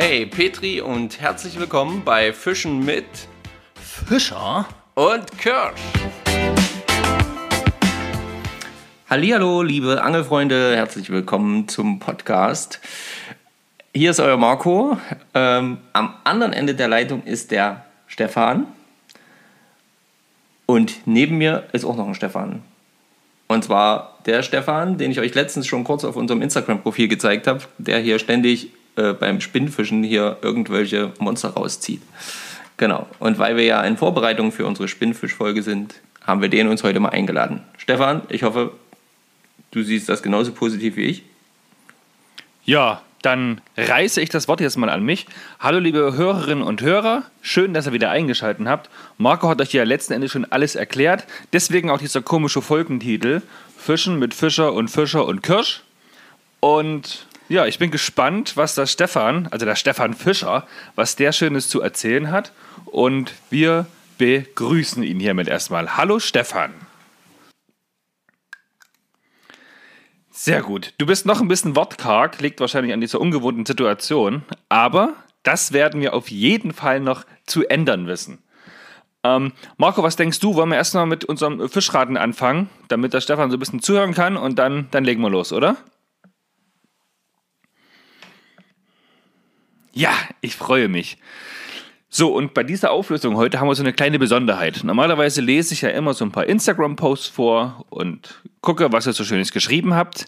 Hey Petri und herzlich willkommen bei Fischen mit Fischer und Kirsch. Hallihallo, liebe Angelfreunde, herzlich willkommen zum Podcast. Hier ist euer Marco. Ähm, am anderen Ende der Leitung ist der Stefan. Und neben mir ist auch noch ein Stefan. Und zwar der Stefan, den ich euch letztens schon kurz auf unserem Instagram-Profil gezeigt habe, der hier ständig äh, beim Spinnfischen hier irgendwelche Monster rauszieht. Genau. Und weil wir ja in Vorbereitung für unsere Spinnfischfolge sind, haben wir den uns heute mal eingeladen. Stefan, ich hoffe, du siehst das genauso positiv wie ich. Ja, dann reiße ich das Wort jetzt mal an mich. Hallo liebe Hörerinnen und Hörer, schön, dass ihr wieder eingeschaltet habt. Marco hat euch ja letzten Endes schon alles erklärt, deswegen auch dieser komische Folgentitel Fischen mit Fischer und Fischer und Kirsch. Und ja, ich bin gespannt, was der Stefan, also der Stefan Fischer, was der Schönes zu erzählen hat. Und wir begrüßen ihn hiermit erstmal. Hallo Stefan. Sehr gut. Du bist noch ein bisschen wortkarg, liegt wahrscheinlich an dieser ungewohnten Situation, aber das werden wir auf jeden Fall noch zu ändern wissen. Ähm, Marco, was denkst du? Wollen wir erstmal mit unserem Fischraten anfangen, damit der Stefan so ein bisschen zuhören kann und dann, dann legen wir los, oder? Ja, ich freue mich. So, und bei dieser Auflösung heute haben wir so eine kleine Besonderheit. Normalerweise lese ich ja immer so ein paar Instagram-Posts vor und gucke, was ihr so Schönes geschrieben habt.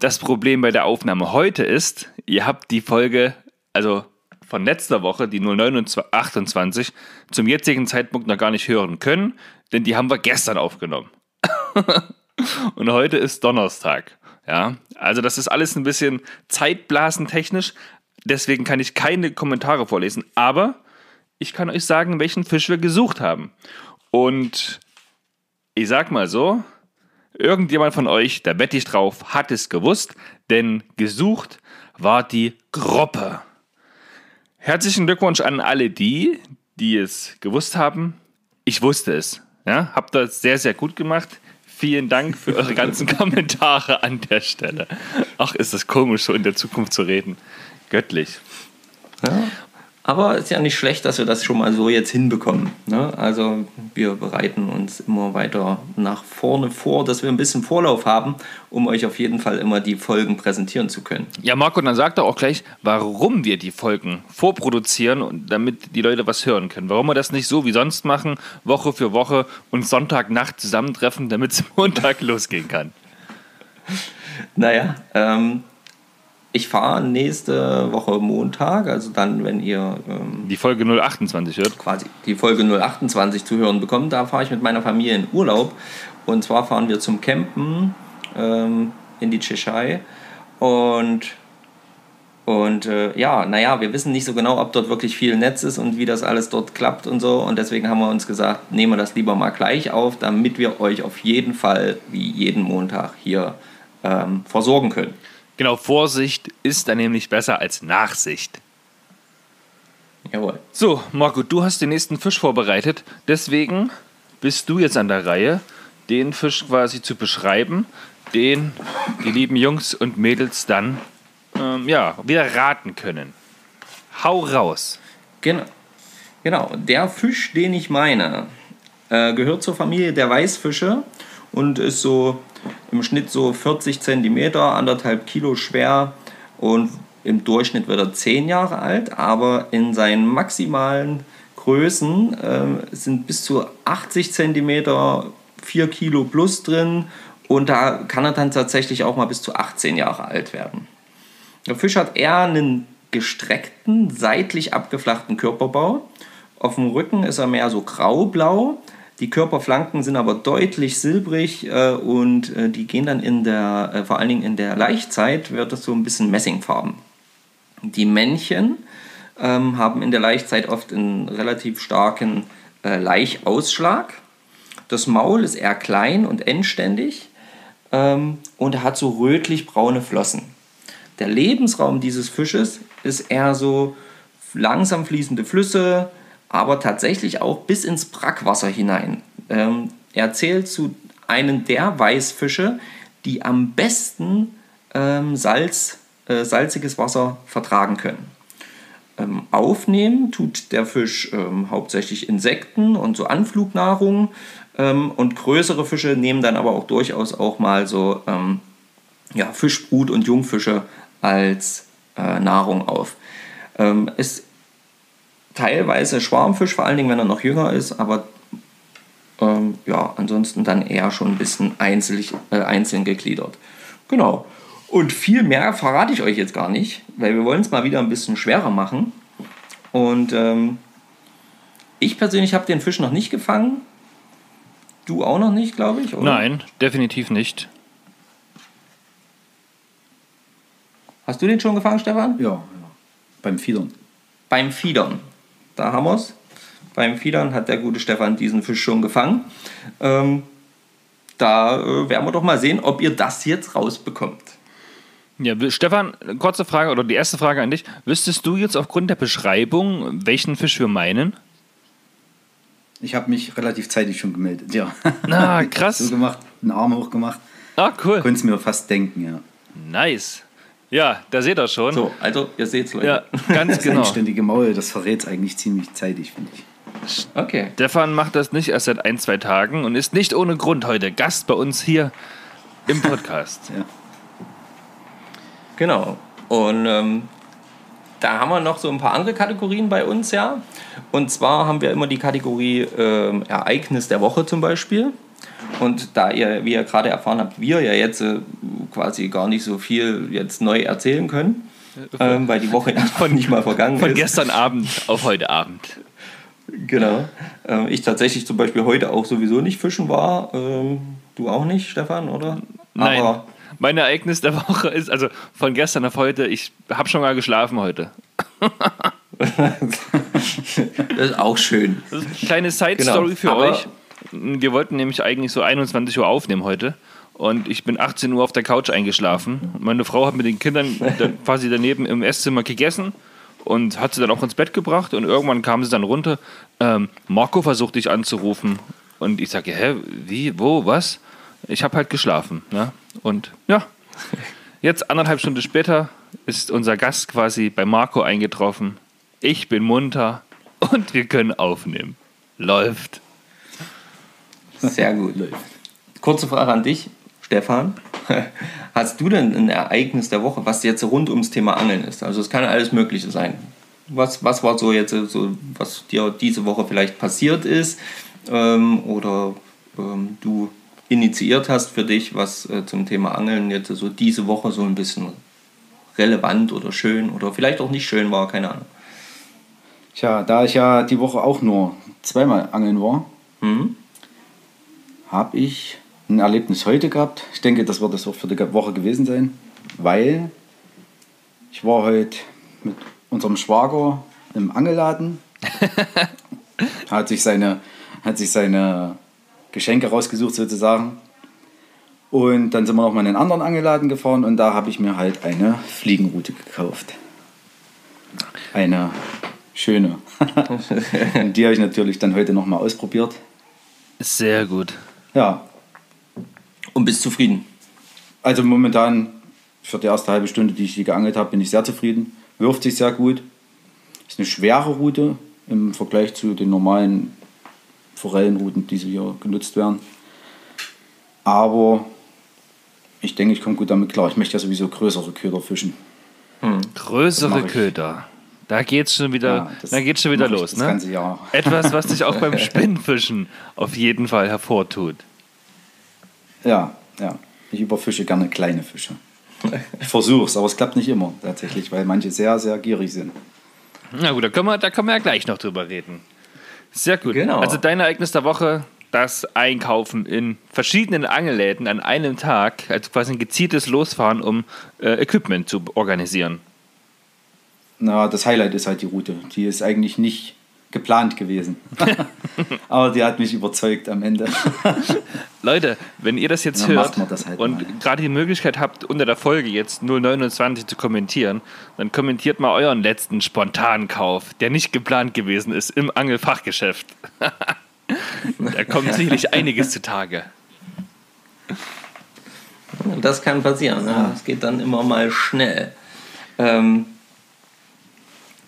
Das Problem bei der Aufnahme heute ist, ihr habt die Folge, also von letzter Woche, die 0928, zum jetzigen Zeitpunkt noch gar nicht hören können, denn die haben wir gestern aufgenommen. und heute ist Donnerstag. Ja, also das ist alles ein bisschen zeitblasentechnisch. Deswegen kann ich keine Kommentare vorlesen. Aber ich kann euch sagen, welchen Fisch wir gesucht haben. Und ich sag mal so, irgendjemand von euch, da wette ich drauf, hat es gewusst, denn gesucht war die Gruppe. Herzlichen Glückwunsch an alle die, die es gewusst haben. Ich wusste es. Ja, habt das sehr, sehr gut gemacht. Vielen Dank für eure ganzen Kommentare an der Stelle. Ach, ist das komisch, so in der Zukunft zu reden. Göttlich. Ja. Aber es ist ja nicht schlecht, dass wir das schon mal so jetzt hinbekommen. Ne? Also wir bereiten uns immer weiter nach vorne vor, dass wir ein bisschen Vorlauf haben, um euch auf jeden Fall immer die Folgen präsentieren zu können. Ja, Marco, dann sagt er auch gleich, warum wir die Folgen vorproduzieren und damit die Leute was hören können. Warum wir das nicht so wie sonst machen, Woche für Woche und Sonntagnacht zusammentreffen, damit es Montag losgehen kann. Naja, ähm, ich fahre nächste Woche Montag, also dann, wenn ihr ähm, die Folge 028 hört. Quasi die Folge 028 zu hören bekommt, da fahre ich mit meiner Familie in Urlaub. Und zwar fahren wir zum Campen ähm, in die Tschechei. Und, und äh, ja, naja, wir wissen nicht so genau, ob dort wirklich viel Netz ist und wie das alles dort klappt und so. Und deswegen haben wir uns gesagt, nehmen wir das lieber mal gleich auf, damit wir euch auf jeden Fall wie jeden Montag hier ähm, versorgen können. Genau, Vorsicht ist dann nämlich besser als Nachsicht. Jawohl. So, Marco, du hast den nächsten Fisch vorbereitet. Deswegen bist du jetzt an der Reihe, den Fisch quasi zu beschreiben, den die lieben Jungs und Mädels dann ähm, ja, wieder raten können. Hau raus. Genau. Genau, der Fisch, den ich meine, äh, gehört zur Familie der Weißfische und ist so im Schnitt so 40 cm, anderthalb Kilo schwer und im Durchschnitt wird er 10 Jahre alt, aber in seinen maximalen Größen äh, sind bis zu 80 cm 4 Kilo plus drin und da kann er dann tatsächlich auch mal bis zu 18 Jahre alt werden. Der Fisch hat eher einen gestreckten, seitlich abgeflachten Körperbau. Auf dem Rücken ist er mehr so graublau die Körperflanken sind aber deutlich silbrig äh, und äh, die gehen dann in der, äh, vor allen Dingen in der Laichzeit, wird das so ein bisschen Messingfarben. Die Männchen ähm, haben in der Laichzeit oft einen relativ starken äh, Laichausschlag. Das Maul ist eher klein und endständig ähm, und hat so rötlich-braune Flossen. Der Lebensraum dieses Fisches ist eher so langsam fließende Flüsse, aber tatsächlich auch bis ins Brackwasser hinein. Ähm, er zählt zu einem der Weißfische, die am besten ähm, Salz, äh, salziges Wasser vertragen können. ähm, aufnehmen, tut der Fisch ähm, hauptsächlich Insekten und so Anflugnahrung. Ähm, und größere Fische nehmen dann aber auch durchaus auch mal so ähm, ja, Fischbrut und Jungfische als äh, Nahrung auf. Ist teilweise Schwarmfisch, vor allen Dingen, wenn er noch jünger ist, aber ähm, ja, ansonsten dann eher schon ein bisschen einzeln, äh, einzeln gegliedert. Genau. Und viel mehr verrate ich euch jetzt gar nicht, weil wir wollen es mal wieder ein bisschen schwerer machen. Und ähm, ich persönlich habe den Fisch noch nicht gefangen. Du auch noch nicht, glaube ich, oder? Nein, definitiv nicht. Hast du den schon gefangen, Stefan? Ja, ja. beim Fiedern. Beim Fiedern. Da haben wir es. Beim Fiedern hat der gute Stefan diesen Fisch schon gefangen. Ähm, da äh, werden wir doch mal sehen, ob ihr das jetzt rausbekommt. Ja, Stefan, kurze Frage oder die erste Frage an dich. Wüsstest du jetzt aufgrund der Beschreibung, welchen Fisch wir meinen? Ich habe mich relativ zeitig schon gemeldet, ja. Na, krass. so gemacht, einen Arm hochgemacht. Ah, cool. Könnt es mir fast denken, ja. Nice. Ja, da seht ihr schon. So, also ihr seht es, Leute. Ja, ganz das genau. Anständige Maul, das verrät es eigentlich ziemlich zeitig, finde ich. Okay. Stefan macht das nicht erst seit ein, zwei Tagen und ist nicht ohne Grund heute Gast bei uns hier im Podcast. ja. Genau. Und ähm, da haben wir noch so ein paar andere Kategorien bei uns, ja. Und zwar haben wir immer die Kategorie ähm, Ereignis der Woche zum Beispiel. Und da ihr, wie ihr gerade erfahren habt, wir ja jetzt äh, quasi gar nicht so viel jetzt neu erzählen können, ähm, weil die Woche von nicht mal vergangen Von ist. gestern Abend auf heute Abend. Genau. Ähm, ich tatsächlich zum Beispiel heute auch sowieso nicht fischen war. Ähm, du auch nicht, Stefan, oder? Nein. Aber Mein Ereignis der Woche ist, also von gestern auf heute, ich habe schon mal geschlafen heute. das ist auch schön. Das ist eine kleine Side-Story Genau, für aber- euch. Wir wollten nämlich eigentlich so 21 Uhr aufnehmen heute. Und ich bin 18 Uhr auf der Couch eingeschlafen. Meine Frau hat mit den Kindern quasi daneben im Esszimmer gegessen und hat sie dann auch ins Bett gebracht. Und irgendwann kam sie dann runter. Ähm, Marco versucht dich anzurufen. Und ich sage, hä, wie, wo, was? Ich habe halt geschlafen. Ne? Und ja, jetzt anderthalb Stunden später ist unser Gast quasi bei Marco eingetroffen. Ich bin munter und wir können aufnehmen. Läuft. Sehr gut. Kurze Frage an dich, Stefan. Hast du denn ein Ereignis der Woche, was jetzt rund ums Thema Angeln ist? Also es kann alles Mögliche sein. Was, was war so jetzt so, was dir diese Woche vielleicht passiert ist ähm, oder ähm, du initiiert hast für dich, was äh, zum Thema Angeln jetzt so diese Woche so ein bisschen relevant oder schön oder vielleicht auch nicht schön war, keine Ahnung. Tja, da ich ja die Woche auch nur zweimal angeln war, Mhm. Habe ich ein Erlebnis heute gehabt. Ich denke, das wird es auch für die Woche gewesen sein, weil ich war heute mit unserem Schwager im Angelladen. hat sich seine, hat sich seine Geschenke rausgesucht sozusagen. Und dann sind wir noch mal in einen anderen Angeladen gefahren und da habe ich mir halt eine Fliegenroute gekauft. Eine schöne. und die habe ich natürlich dann heute noch mal ausprobiert. Sehr gut. Ja, Und bist zufrieden? also momentan für die erste halbe Stunde, die ich die geangelt habe, bin ich sehr zufrieden. Wirft sich sehr gut. Ist eine schwere Route im Vergleich zu den normalen Forellenrouten, die so hier genutzt werden. Aber ich denke, ich komme gut damit klar. Ich möchte ja sowieso größere Köder fischen. Größere mach ich. Köder. Da geht's schon wieder, Ja, da geht's schon wieder los, ne? Etwas, was dich auch beim Spinnfischen auf jeden Fall hervortut. Ja, ja. Ich überfische gerne kleine Fische. Ich versuche es, aber es klappt nicht immer tatsächlich, weil manche sehr, sehr gierig sind. Na gut, da können wir, da können wir ja gleich noch drüber reden. Sehr gut. Genau. Also dein Ereignis der Woche, das Einkaufen in verschiedenen Angelläden an einem Tag, also quasi ein gezieltes Losfahren, um äh, Equipment zu organisieren. Na, das Highlight ist halt die Route. Die ist eigentlich nicht geplant gewesen. Aber die hat mich überzeugt am Ende. Leute, wenn ihr das jetzt Dann hört das halt und mal. gerade die Möglichkeit habt, unter der Folge jetzt 029 zu kommentieren, dann kommentiert mal euren letzten Spontankauf, der nicht geplant gewesen ist im Angelfachgeschäft. da kommt sicherlich einiges zutage. Das kann passieren. Ne? Das geht dann immer mal schnell. Ähm,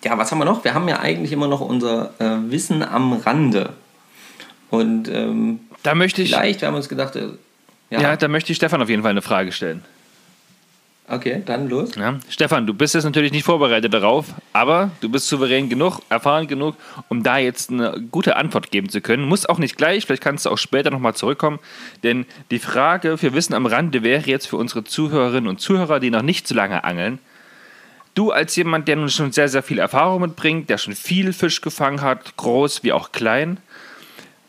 ja, was haben wir noch? Wir haben ja eigentlich immer noch unser äh, Wissen am Rande. Und ähm, Da möchte ich, vielleicht, wir haben uns gedacht, äh, ja, ja, da möchte ich Stefan auf jeden Fall eine Frage stellen. okay, dann los. Ja. Stefan, du bist jetzt natürlich nicht vorbereitet darauf, aber du bist souverän genug, erfahren genug, um da jetzt eine gute Antwort geben zu können. Muss auch nicht gleich, vielleicht kannst du auch später nochmal zurückkommen, denn die Frage für Wissen am Rande wäre jetzt für unsere Zuhörerinnen und Zuhörer, die noch nicht so lange angeln, Du als jemand, der nun schon sehr, sehr viel Erfahrung mitbringt, der schon viel Fisch gefangen hat, groß wie auch klein,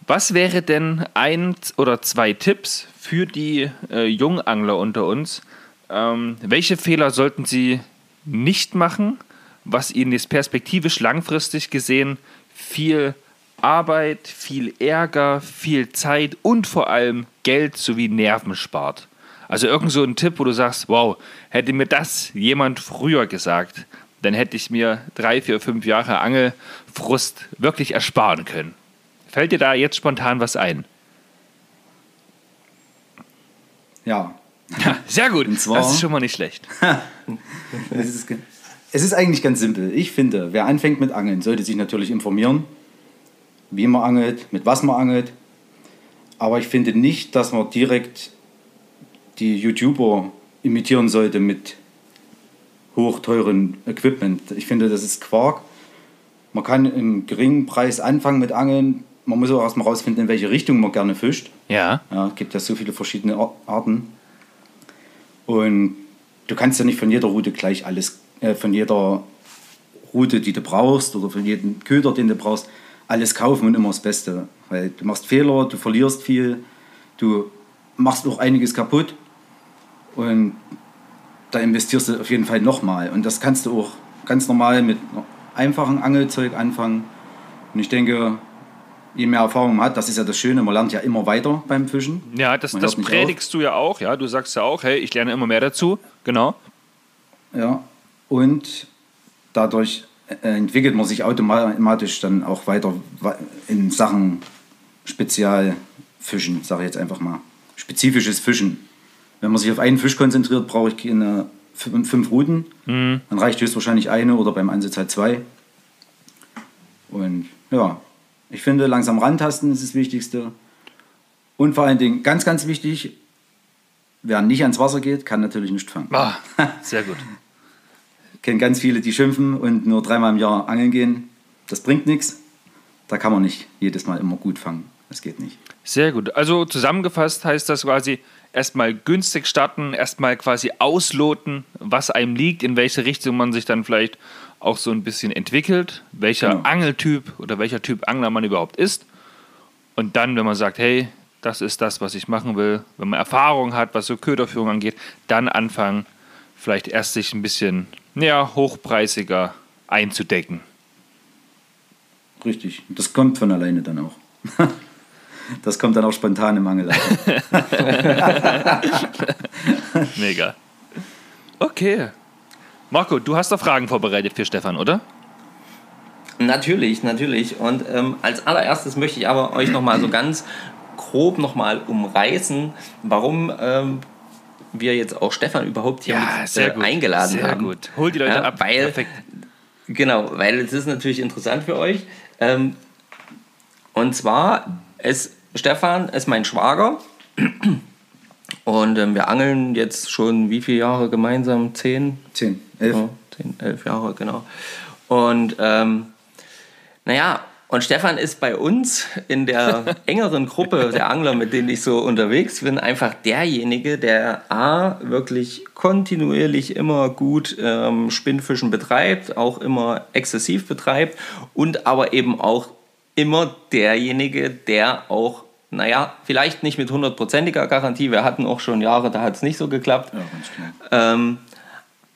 was wäre denn ein oder zwei Tipps für die äh, Jungangler unter uns? Ähm, welche Fehler sollten sie nicht machen, was ihnen jetzt perspektivisch langfristig gesehen viel Arbeit, viel Ärger, viel Zeit und vor allem Geld sowie Nerven spart? Also irgend so ein Tipp, wo du sagst, wow, hätte mir das jemand früher gesagt, dann hätte ich mir drei, vier, fünf Jahre Angelfrust wirklich ersparen können. Fällt dir da jetzt spontan was ein? Ja, Ja, sehr gut. Zwar- das ist schon mal nicht schlecht. es ist, es ist eigentlich ganz simpel. Ich finde, wer anfängt mit Angeln, sollte sich natürlich informieren, wie man angelt, mit was man angelt. Aber ich finde nicht, dass man direkt die YouTuber imitieren sollte mit hochteuren Equipment. Ich finde, das ist Quark. Man kann im geringen Preis anfangen mit Angeln. Man muss auch erstmal rausfinden, in welche Richtung man gerne fischt. Ja. Ja, es gibt ja so viele verschiedene Ar- Arten. Und du kannst ja nicht von jeder Route gleich alles, äh, von jeder Route, die du brauchst, oder von jedem Köder, den du brauchst, alles kaufen und immer das Beste. Weil du machst Fehler, du verlierst viel, du machst auch einiges kaputt und da investierst du auf jeden Fall nochmal. Und das kannst du auch ganz normal mit einfachem Angelzeug anfangen. Und ich denke, je mehr Erfahrung man hat, das ist ja das Schöne, man lernt ja immer weiter beim Fischen. Ja, das, das predigst du ja auch. Ja, du sagst ja auch, hey, ich lerne immer mehr dazu. Genau. Ja, und dadurch äh, entwickelt man sich automatisch dann auch weiter in Sachen Spezialfischen, sage ich jetzt einfach mal. Spezifisches Fischen. Wenn man sich auf einen Fisch konzentriert, brauche ich keine fünf, Routen. Dann reicht höchstwahrscheinlich eine oder beim Ansatz halt zwei. Und ja, ich finde, langsam rantasten ist das Wichtigste. Und vor allen Dingen, ganz, ganz wichtig, wer nicht ans Wasser geht, kann natürlich nicht fangen. Ah, sehr gut. kenne ganz viele, die schimpfen und nur dreimal im Jahr angeln gehen. Das bringt nichts. Da kann man nicht jedes Mal immer gut fangen. Das geht nicht. Sehr gut. Also zusammengefasst heißt das quasi erstmal günstig starten, erstmal quasi ausloten, was einem liegt, in welche Richtung man sich dann vielleicht auch so ein bisschen entwickelt, welcher Genau. Angeltyp oder welcher Typ Angler man überhaupt ist. Und dann, wenn man sagt, hey, das ist das, was ich machen will, wenn man Erfahrung hat, was so Köderführung angeht, dann anfangen, vielleicht erst sich ein bisschen ja, hochpreisiger einzudecken. Richtig. Das kommt von alleine dann auch. Das kommt dann auch spontan im Angel. Mega. Okay. Marco, du hast da Fragen vorbereitet für Stefan, oder? Natürlich, natürlich. Und ähm, als allererstes möchte ich aber euch nochmal so ganz grob nochmal umreißen, warum ähm, wir jetzt auch Stefan überhaupt hier mit, äh, eingeladen sehr haben. gut. Hol die Leute Ja, ab. weil- Perfekt. Genau, weil es ist natürlich interessant für euch. Ähm, und zwar, es, Stefan ist mein Schwager. Und ähm, wir angeln jetzt schon wie viele Jahre gemeinsam? Zehn? Zehn, elf. Ja, zehn, elf Jahre, genau. Und ähm, naja, und Stefan ist bei uns in der engeren Gruppe der Angler, mit denen ich so unterwegs bin, einfach derjenige, der A, wirklich kontinuierlich immer gut ähm, Spinnfischen betreibt, auch immer exzessiv betreibt und aber eben auch immer derjenige, der auch, naja, vielleicht nicht mit hundertprozentiger Garantie, wir hatten auch schon Jahre, da hat es nicht so geklappt, Ja, klar. ähm,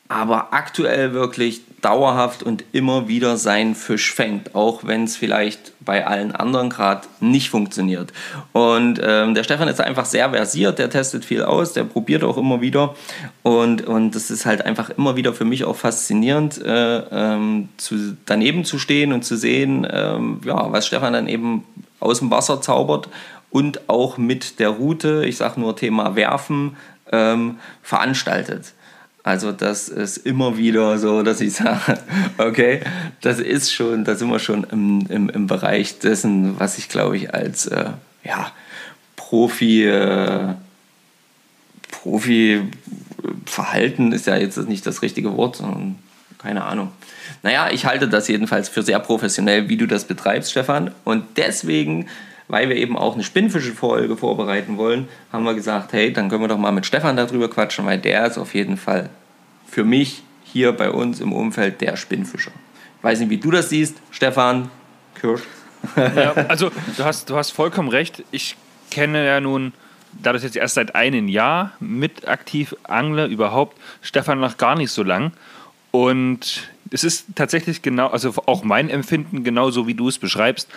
aber aktuell wirklich dauerhaft und immer wieder seinen Fisch fängt, auch wenn es vielleicht bei allen anderen gerade nicht funktioniert. Und ähm, der Stefan ist einfach sehr versiert, der testet viel aus, der probiert auch immer wieder und, und das ist halt einfach immer wieder für mich auch faszinierend, äh, ähm, zu, daneben zu stehen und zu sehen, ähm, ja, was Stefan dann eben aus dem Wasser zaubert und auch mit der Route, ich sage nur Thema Werfen, ähm, veranstaltet. Also das ist immer wieder so, dass ich sage, okay, das ist schon, da sind wir schon im, im, im Bereich dessen, was ich glaube ich als äh, ja, Profi, äh, Profi-Verhalten ist ja jetzt nicht das richtige Wort, sondern keine Ahnung. Naja, ich halte das jedenfalls für sehr professionell, wie du das betreibst, Stefan. Und deswegen weil wir eben auch eine Spinnfische-Folge vorbereiten wollen, haben wir gesagt, hey, dann können wir doch mal mit Stefan darüber quatschen, weil der ist auf jeden Fall für mich hier bei uns im Umfeld der Spinnfischer. Ich weiß nicht, wie du das siehst, Stefan Kirsch. ja, also du hast, du hast vollkommen recht. Ich kenne ja nun, da das jetzt erst seit einem Jahr mit aktiv angle überhaupt, Stefan noch gar nicht so lang. Und es ist tatsächlich genau, also auch mein Empfinden genauso wie du es beschreibst.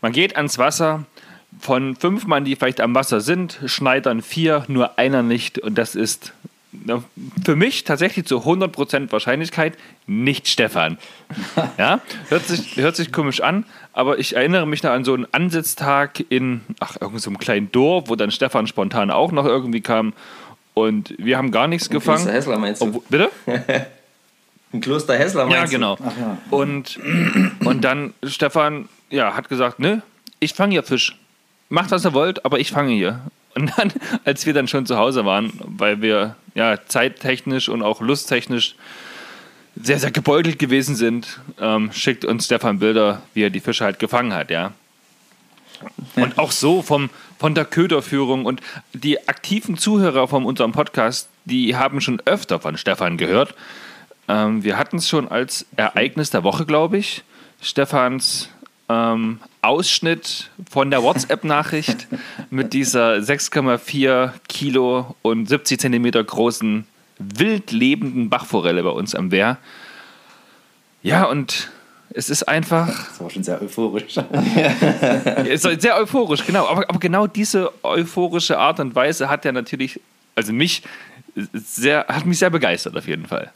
Man geht ans Wasser, von fünf Mann, die vielleicht am Wasser sind, schneidern vier, nur einer nicht. Und das ist für mich tatsächlich zu 100% Wahrscheinlichkeit nicht Stefan. Ja, hört sich, hört sich komisch an, aber ich erinnere mich noch an so einen Ansitztag in, ach, irgendeinem so kleinen Dorf, wo dann Stefan spontan auch noch irgendwie kam und wir haben gar nichts in gefangen. Hessler meinst du? Obwohl, bitte? in Kloster Hessler meinst ja, genau. du? Ja. Und, und dann Stefan ja, hat gesagt, ne, ich fange hier Fisch macht, was ihr wollt, aber ich fange hier. Und dann, als wir dann schon zu Hause waren, weil wir ja zeittechnisch und auch lusttechnisch sehr, sehr gebeutelt gewesen sind, ähm, schickt uns Stefan Bilder, wie er die Fische halt gefangen hat, ja. Und auch so vom, von der Köderführung und die aktiven Zuhörer von unserem Podcast, die haben schon öfter von Stefan gehört. Ähm, wir hatten es schon als Ereignis der Woche, glaube ich. Stefans ähm, Ausschnitt von der WhatsApp-Nachricht mit dieser 6,4 Kilo und 70 Zentimeter großen wild lebenden Bachforelle bei uns am Wehr. Ja, und es ist einfach. Das war schon sehr euphorisch. ist sehr euphorisch, genau. Aber, aber genau diese euphorische Art und Weise hat ja natürlich, also mich sehr, hat mich sehr begeistert auf jeden Fall.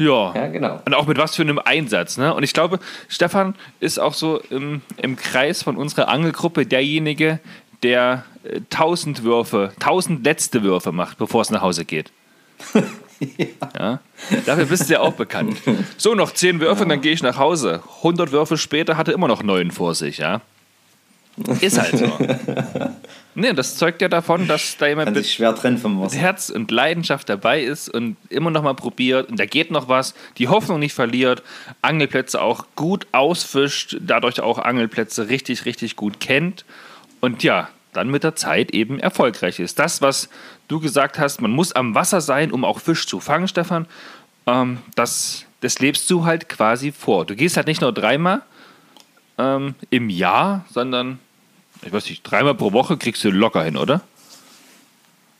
Ja. ja, genau. Und auch mit was für einem Einsatz. Ne? Und ich glaube, Stefan ist auch so im, im Kreis von unserer Angelgruppe derjenige, der äh, tausend Würfe, tausend letzte Würfe macht, bevor es nach Hause geht. ja. ja. Dafür bist du ja auch bekannt. So, noch zehn Würfe ja. und dann gehe ich nach Hause. 100 Würfe später hatte immer noch neun vor sich, ja. Ist halt so. Nee, das zeugt ja davon, dass da jemand mit schwer vom Herz und Leidenschaft dabei ist und immer noch mal probiert und da geht noch was, die Hoffnung nicht verliert, Angelplätze auch gut ausfischt, dadurch auch Angelplätze richtig, richtig gut kennt und ja, dann mit der Zeit eben erfolgreich ist. Das, was du gesagt hast, man muss am Wasser sein, um auch Fisch zu fangen, Stefan, ähm, das, das lebst du halt quasi vor. Du gehst halt nicht nur dreimal ähm, im Jahr, sondern ich weiß nicht, dreimal pro Woche kriegst du locker hin, oder?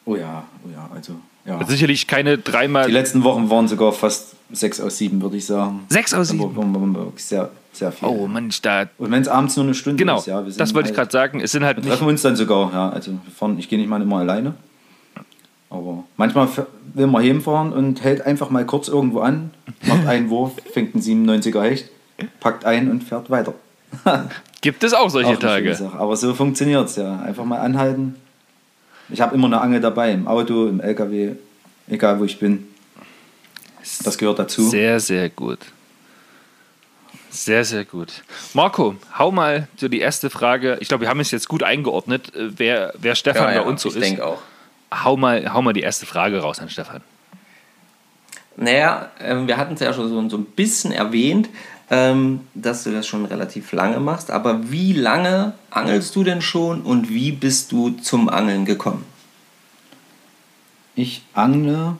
Oh ja, oh ja, also. Ja. Also sicherlich keine dreimal. Die letzten Wochen waren sogar fast sechs aus sieben, würde ich sagen. Sechs aus sieben? Sehr, sehr viel. Oh Mensch, da. Und wenn es abends nur eine Stunde genau, ist, ja. das wollte halt, ich gerade sagen. Es sind halt. Wir treffen uns dann sogar, ja. Also fahren, ich gehe nicht mal immer alleine. Aber manchmal will man hinfahren und hält einfach mal kurz irgendwo an, macht einen Wurf, fängt einen 97er Hecht, packt ein und fährt weiter. Gibt es auch solche auch Tage? Aber so funktioniert es ja. Einfach mal anhalten. Ich habe immer eine Angel dabei, im Auto, im LKW, egal wo ich bin. Das gehört dazu. Sehr, sehr gut. Sehr, sehr gut. Marco, hau mal so die erste Frage. Ich glaube, wir haben es jetzt gut eingeordnet, äh, wer, wer Stefan ja, ja, bei uns so ich ist. Ich denke auch. Hau mal, hau mal die erste Frage raus an Stefan. Naja, ähm, wir hatten es ja schon so, so ein bisschen erwähnt ähm, dass du das schon relativ lange machst. Aber wie lange angelst du denn schon und wie bist du zum Angeln gekommen? Ich angle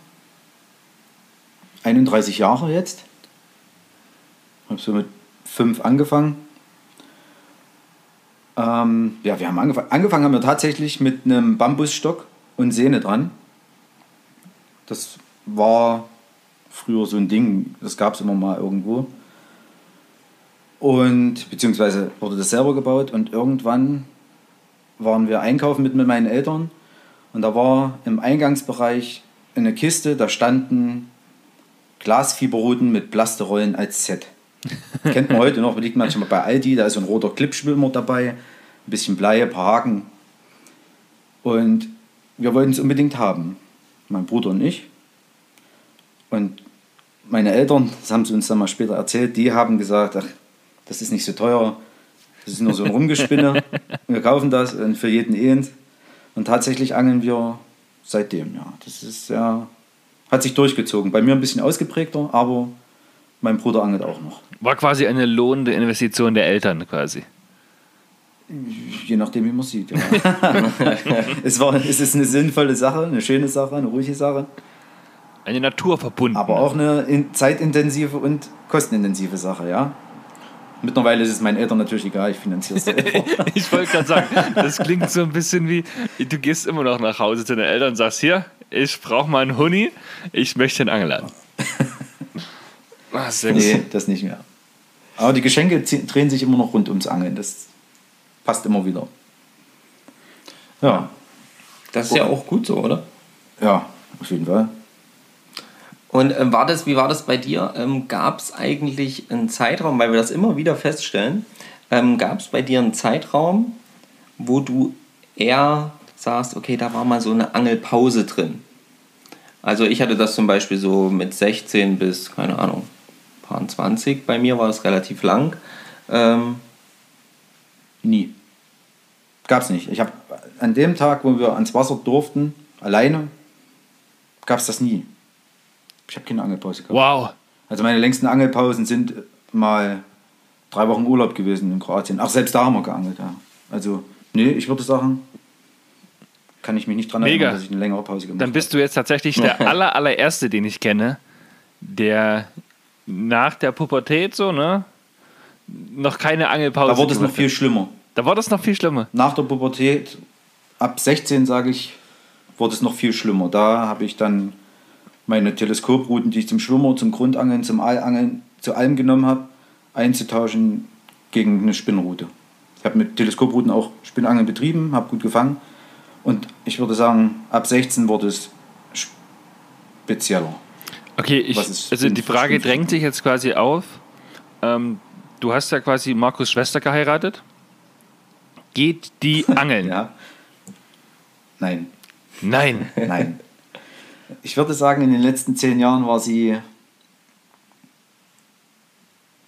31 Jahre jetzt. Habe so mit fünf angefangen. Ähm, ja, wir haben angefangen. Angefangen haben wir tatsächlich mit einem Bambusstock und Sehne dran. Das war früher so ein Ding, das gab es immer mal irgendwo. Und beziehungsweise wurde das selber gebaut und irgendwann waren wir einkaufen mit, mit meinen Eltern und da war im Eingangsbereich eine Kiste, da standen Glasfiberruten mit Plasterollen als Set. Kennt man heute noch, liegt manchmal bei Aldi, da ist ein roter Clipschwimmer dabei, ein bisschen Blei, ein paar Haken. Und wir wollten es unbedingt haben. mein Bruder und ich. Und meine Eltern, das haben sie uns dann mal später erzählt, die haben gesagt, ach, das ist nicht so teuer, das ist nur so ein Rumgespinne. wir kaufen das und für jeden ehend. Und tatsächlich angeln wir seitdem, ja. Das ist ja, hat sich durchgezogen. Bei mir ein bisschen ausgeprägter, aber mein Bruder angelt auch noch. War quasi eine lohnende Investition der Eltern quasi. Je nachdem, wie man sieht. Ja. es, war, es ist eine sinnvolle Sache, eine schöne Sache, eine ruhige Sache. Eine naturverbundene. Aber auch eine in- zeitintensive und kostenintensive Sache, ja. Mittlerweile ist es meinen Eltern natürlich egal, ich finanziere es selber. Ich wollte gerade sagen, das klingt so ein bisschen wie, du gehst immer noch nach Hause zu den Eltern und sagst, hier, ich brauche mal einen Huni, ich möchte einen Angler. Sehr gut. nee, das nicht mehr. Aber die Geschenke drehen sich immer noch rund ums Angeln. Das passt immer wieder. Ja, Das ist ja auch gut so, oder? ja, auf jeden Fall. Und ähm, war das, wie war das bei dir? Ähm, Gab es eigentlich einen Zeitraum, weil wir das immer wieder feststellen, ähm, gab es bei dir einen Zeitraum, wo du eher sagst, okay, da war mal so eine Angelpause drin? Also ich hatte das zum Beispiel so mit 16 bis, keine Ahnung, paar 20. Bei mir war das relativ lang. Ähm, Nie. Gab's nicht. Ich habe an dem Tag, wo wir ans Wasser durften, alleine, gab's das nie. Ich habe keine Angelpause gehabt. Wow. Also meine längsten Angelpausen sind mal drei Wochen Urlaub gewesen in Kroatien. Ach, selbst da haben wir geangelt, ja. Also, nee, ich würde sagen, kann ich mich nicht dran Mega. erinnern, dass ich eine längere Pause gemacht Dann bist du jetzt tatsächlich der aller, allererste, den ich kenne, der nach der Pubertät so, ne, noch keine Angelpause habe. Da wurde es noch viel schlimmer. Da war das noch viel schlimmer. Nach der Pubertät, ab 16 sage ich, wurde es noch viel schlimmer. Da habe ich dann meine Teleskoprouten, die ich zum Schwimmer, zum Grundangeln, zum Allangeln, zu allem genommen habe, einzutauschen gegen eine Spinnroute. Ich habe mit Teleskoprouten auch Spinnangeln betrieben, habe gut gefangen. Und ich würde sagen, ab 16 wurde es spezieller. Okay, ich, also die Frage drängt sich jetzt quasi auf. Ähm, du hast ja quasi Markus Schwester geheiratet. Geht die angeln? Ja. Nein, Nein. nein. Ich würde sagen, in den letzten zehn Jahren war sie.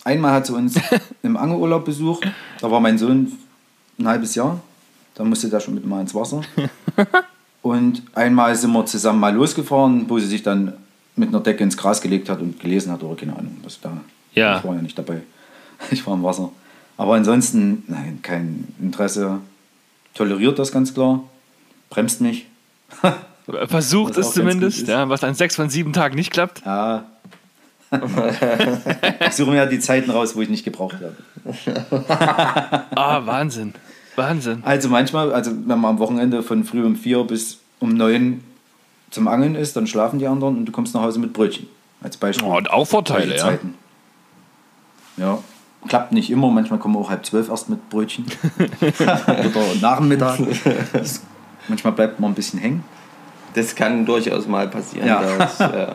Einmal hat sie uns im Angelurlaub besucht. Da war mein Sohn ein halbes Jahr. Da musste der schon mit mal ins Wasser. Und einmal sind wir zusammen mal losgefahren, wo sie sich dann mit einer Decke ins Gras gelegt hat und gelesen hat oder keine Ahnung. Das da. Ja. Ich war ja nicht dabei. Ich war im Wasser. Aber ansonsten, nein, kein Interesse. Toleriert das ganz klar. Bremst mich. Versucht es zumindest, ja, was an sechs von sieben Tagen nicht klappt. Ja. ich suche mir ja die Zeiten raus, wo ich nicht gebraucht werde. Ah, Wahnsinn. Wahnsinn. Also manchmal, also wenn man am Wochenende von früh um vier bis um neun zum Angeln ist, dann schlafen die anderen und du kommst nach Hause mit Brötchen. Als Beispiel. Oh, und auch Vorteile, ja. Ja. Klappt nicht immer, manchmal kommen wir auch halb zwölf erst mit Brötchen. Oder nach dem Mittag. Manchmal bleibt man ein bisschen hängen. Das kann durchaus mal passieren. Ja. Dass, äh,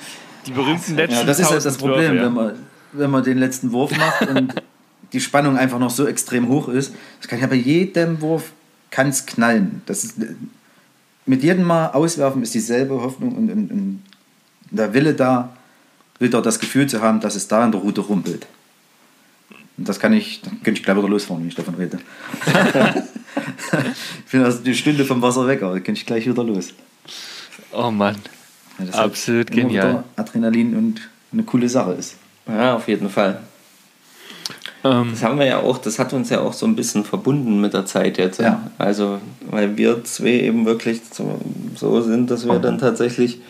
Die berühmten letzten Ja, das ist halt das 1000 Problem, Würfe, ja. wenn, man, wenn man den letzten Wurf macht und die Spannung einfach noch so extrem hoch ist. Das kann ja bei jedem Wurf kann's knallen. Das ist, mit jedem Mal auswerfen ist dieselbe Hoffnung und, und, und der Wille da, wieder das Gefühl zu haben, dass es da in der Route rumpelt. Und das kann ich, dann könnte ich gleich wieder losfahren, wenn ich davon rede. ich bin also eine Stunde vom Wasser weg, aber dann könnte ich gleich wieder los. Oh Mann. Ja, das halt Absolut immer genial. Adrenalin und eine coole Sache ist. ja, auf jeden Fall. Ähm, Das haben wir ja auch, das hat uns ja auch so ein bisschen verbunden mit der Zeit jetzt. Ja. Also, weil wir zwei eben wirklich so, sind, dass wir dann tatsächlich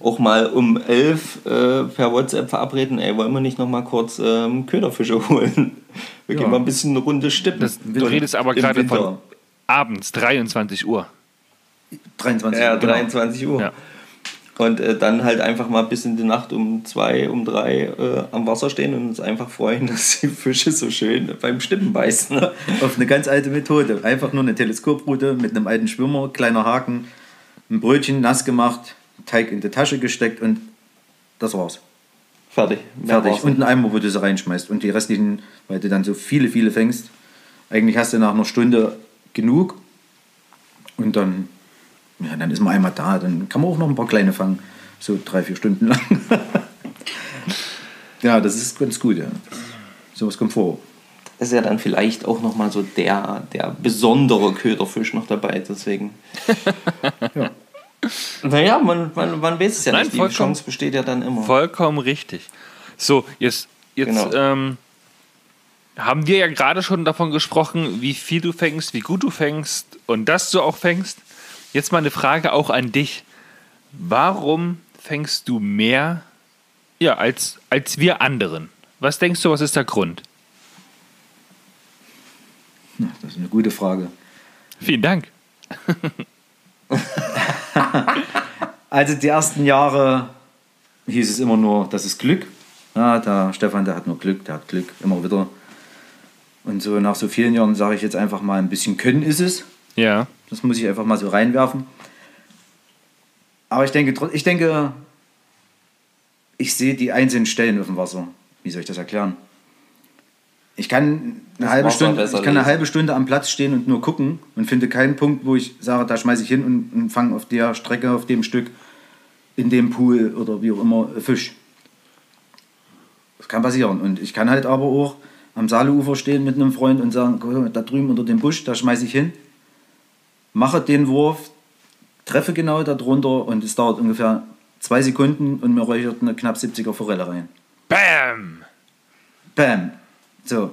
auch mal um elf äh, per WhatsApp verabreden, ey, wollen wir nicht noch mal kurz ähm, Köderfische holen? Wir Ja. gehen mal ein bisschen eine Runde stippen. das, du redest aber gerade von abends, 23 Uhr. 23 Ja, genau. 23 Uhr. Ja. Und äh, dann halt einfach mal bis in die Nacht um zwei, um drei äh, am Wasser stehen und uns einfach freuen, dass die Fische so schön beim Stippen beißen. Auf eine ganz alte Methode. Einfach nur eine Teleskoproute mit einem alten Schwimmer, kleiner Haken, ein Brötchen nass gemacht, Teig in die Tasche gesteckt und das war's. Fertig. Mehr Fertig. Und ein Eimer, wo du sie reinschmeißt. Und die restlichen, weil du dann so viele, viele fängst. Eigentlich hast du nach einer Stunde genug. Und dann Ja, dann ist man einmal da, dann kann man auch noch ein paar kleine fangen. So drei, vier Stunden lang. ja, das ist ganz gut, ja. Sowas kommt vor. Das ist ja dann vielleicht auch nochmal so der, der besondere Köderfisch noch dabei, deswegen. Ja. Naja, man, man, man weiß es ja Nein, nicht. Die vollkommen- Chance besteht ja dann immer. Vollkommen richtig. So, jetzt, jetzt Genau. ähm, haben wir ja gerade schon davon gesprochen, wie viel du fängst, wie gut du fängst und dass du auch fängst. Jetzt mal eine Frage auch an dich. Warum fängst du mehr ja, als, als wir anderen? Was denkst du, was ist der Grund? Ja, Das ist eine gute Frage. Vielen Dank. Also die ersten Jahre hieß es immer nur, das ist Glück. Ja, der Stefan, der hat nur Glück, der hat Glück, immer wieder. Und so nach so vielen Jahren sage ich jetzt einfach mal, ein bisschen Können ist es. Ja. Das muss ich einfach mal so reinwerfen. Aber ich denke, ich denke, ich sehe die einzelnen Stellen auf dem Wasser. Wie soll ich das erklären? Ich kann eine, Das halbe Stunde, ich kann eine lesen. halbe Stunde am Platz stehen und nur gucken und finde keinen Punkt, wo ich sage, da schmeiße ich hin und, und fange auf der Strecke, auf dem Stück, in dem Pool oder wie auch immer Fisch. Das kann passieren. Und ich kann halt aber auch am Saaleufer stehen mit einem Freund und sagen, da drüben unter dem Busch, da schmeiße ich hin, mache den Wurf, treffe genau da drunter und es dauert ungefähr zwei Sekunden und mir räuchert eine knapp 70er Forelle rein. Bam! Bam. So,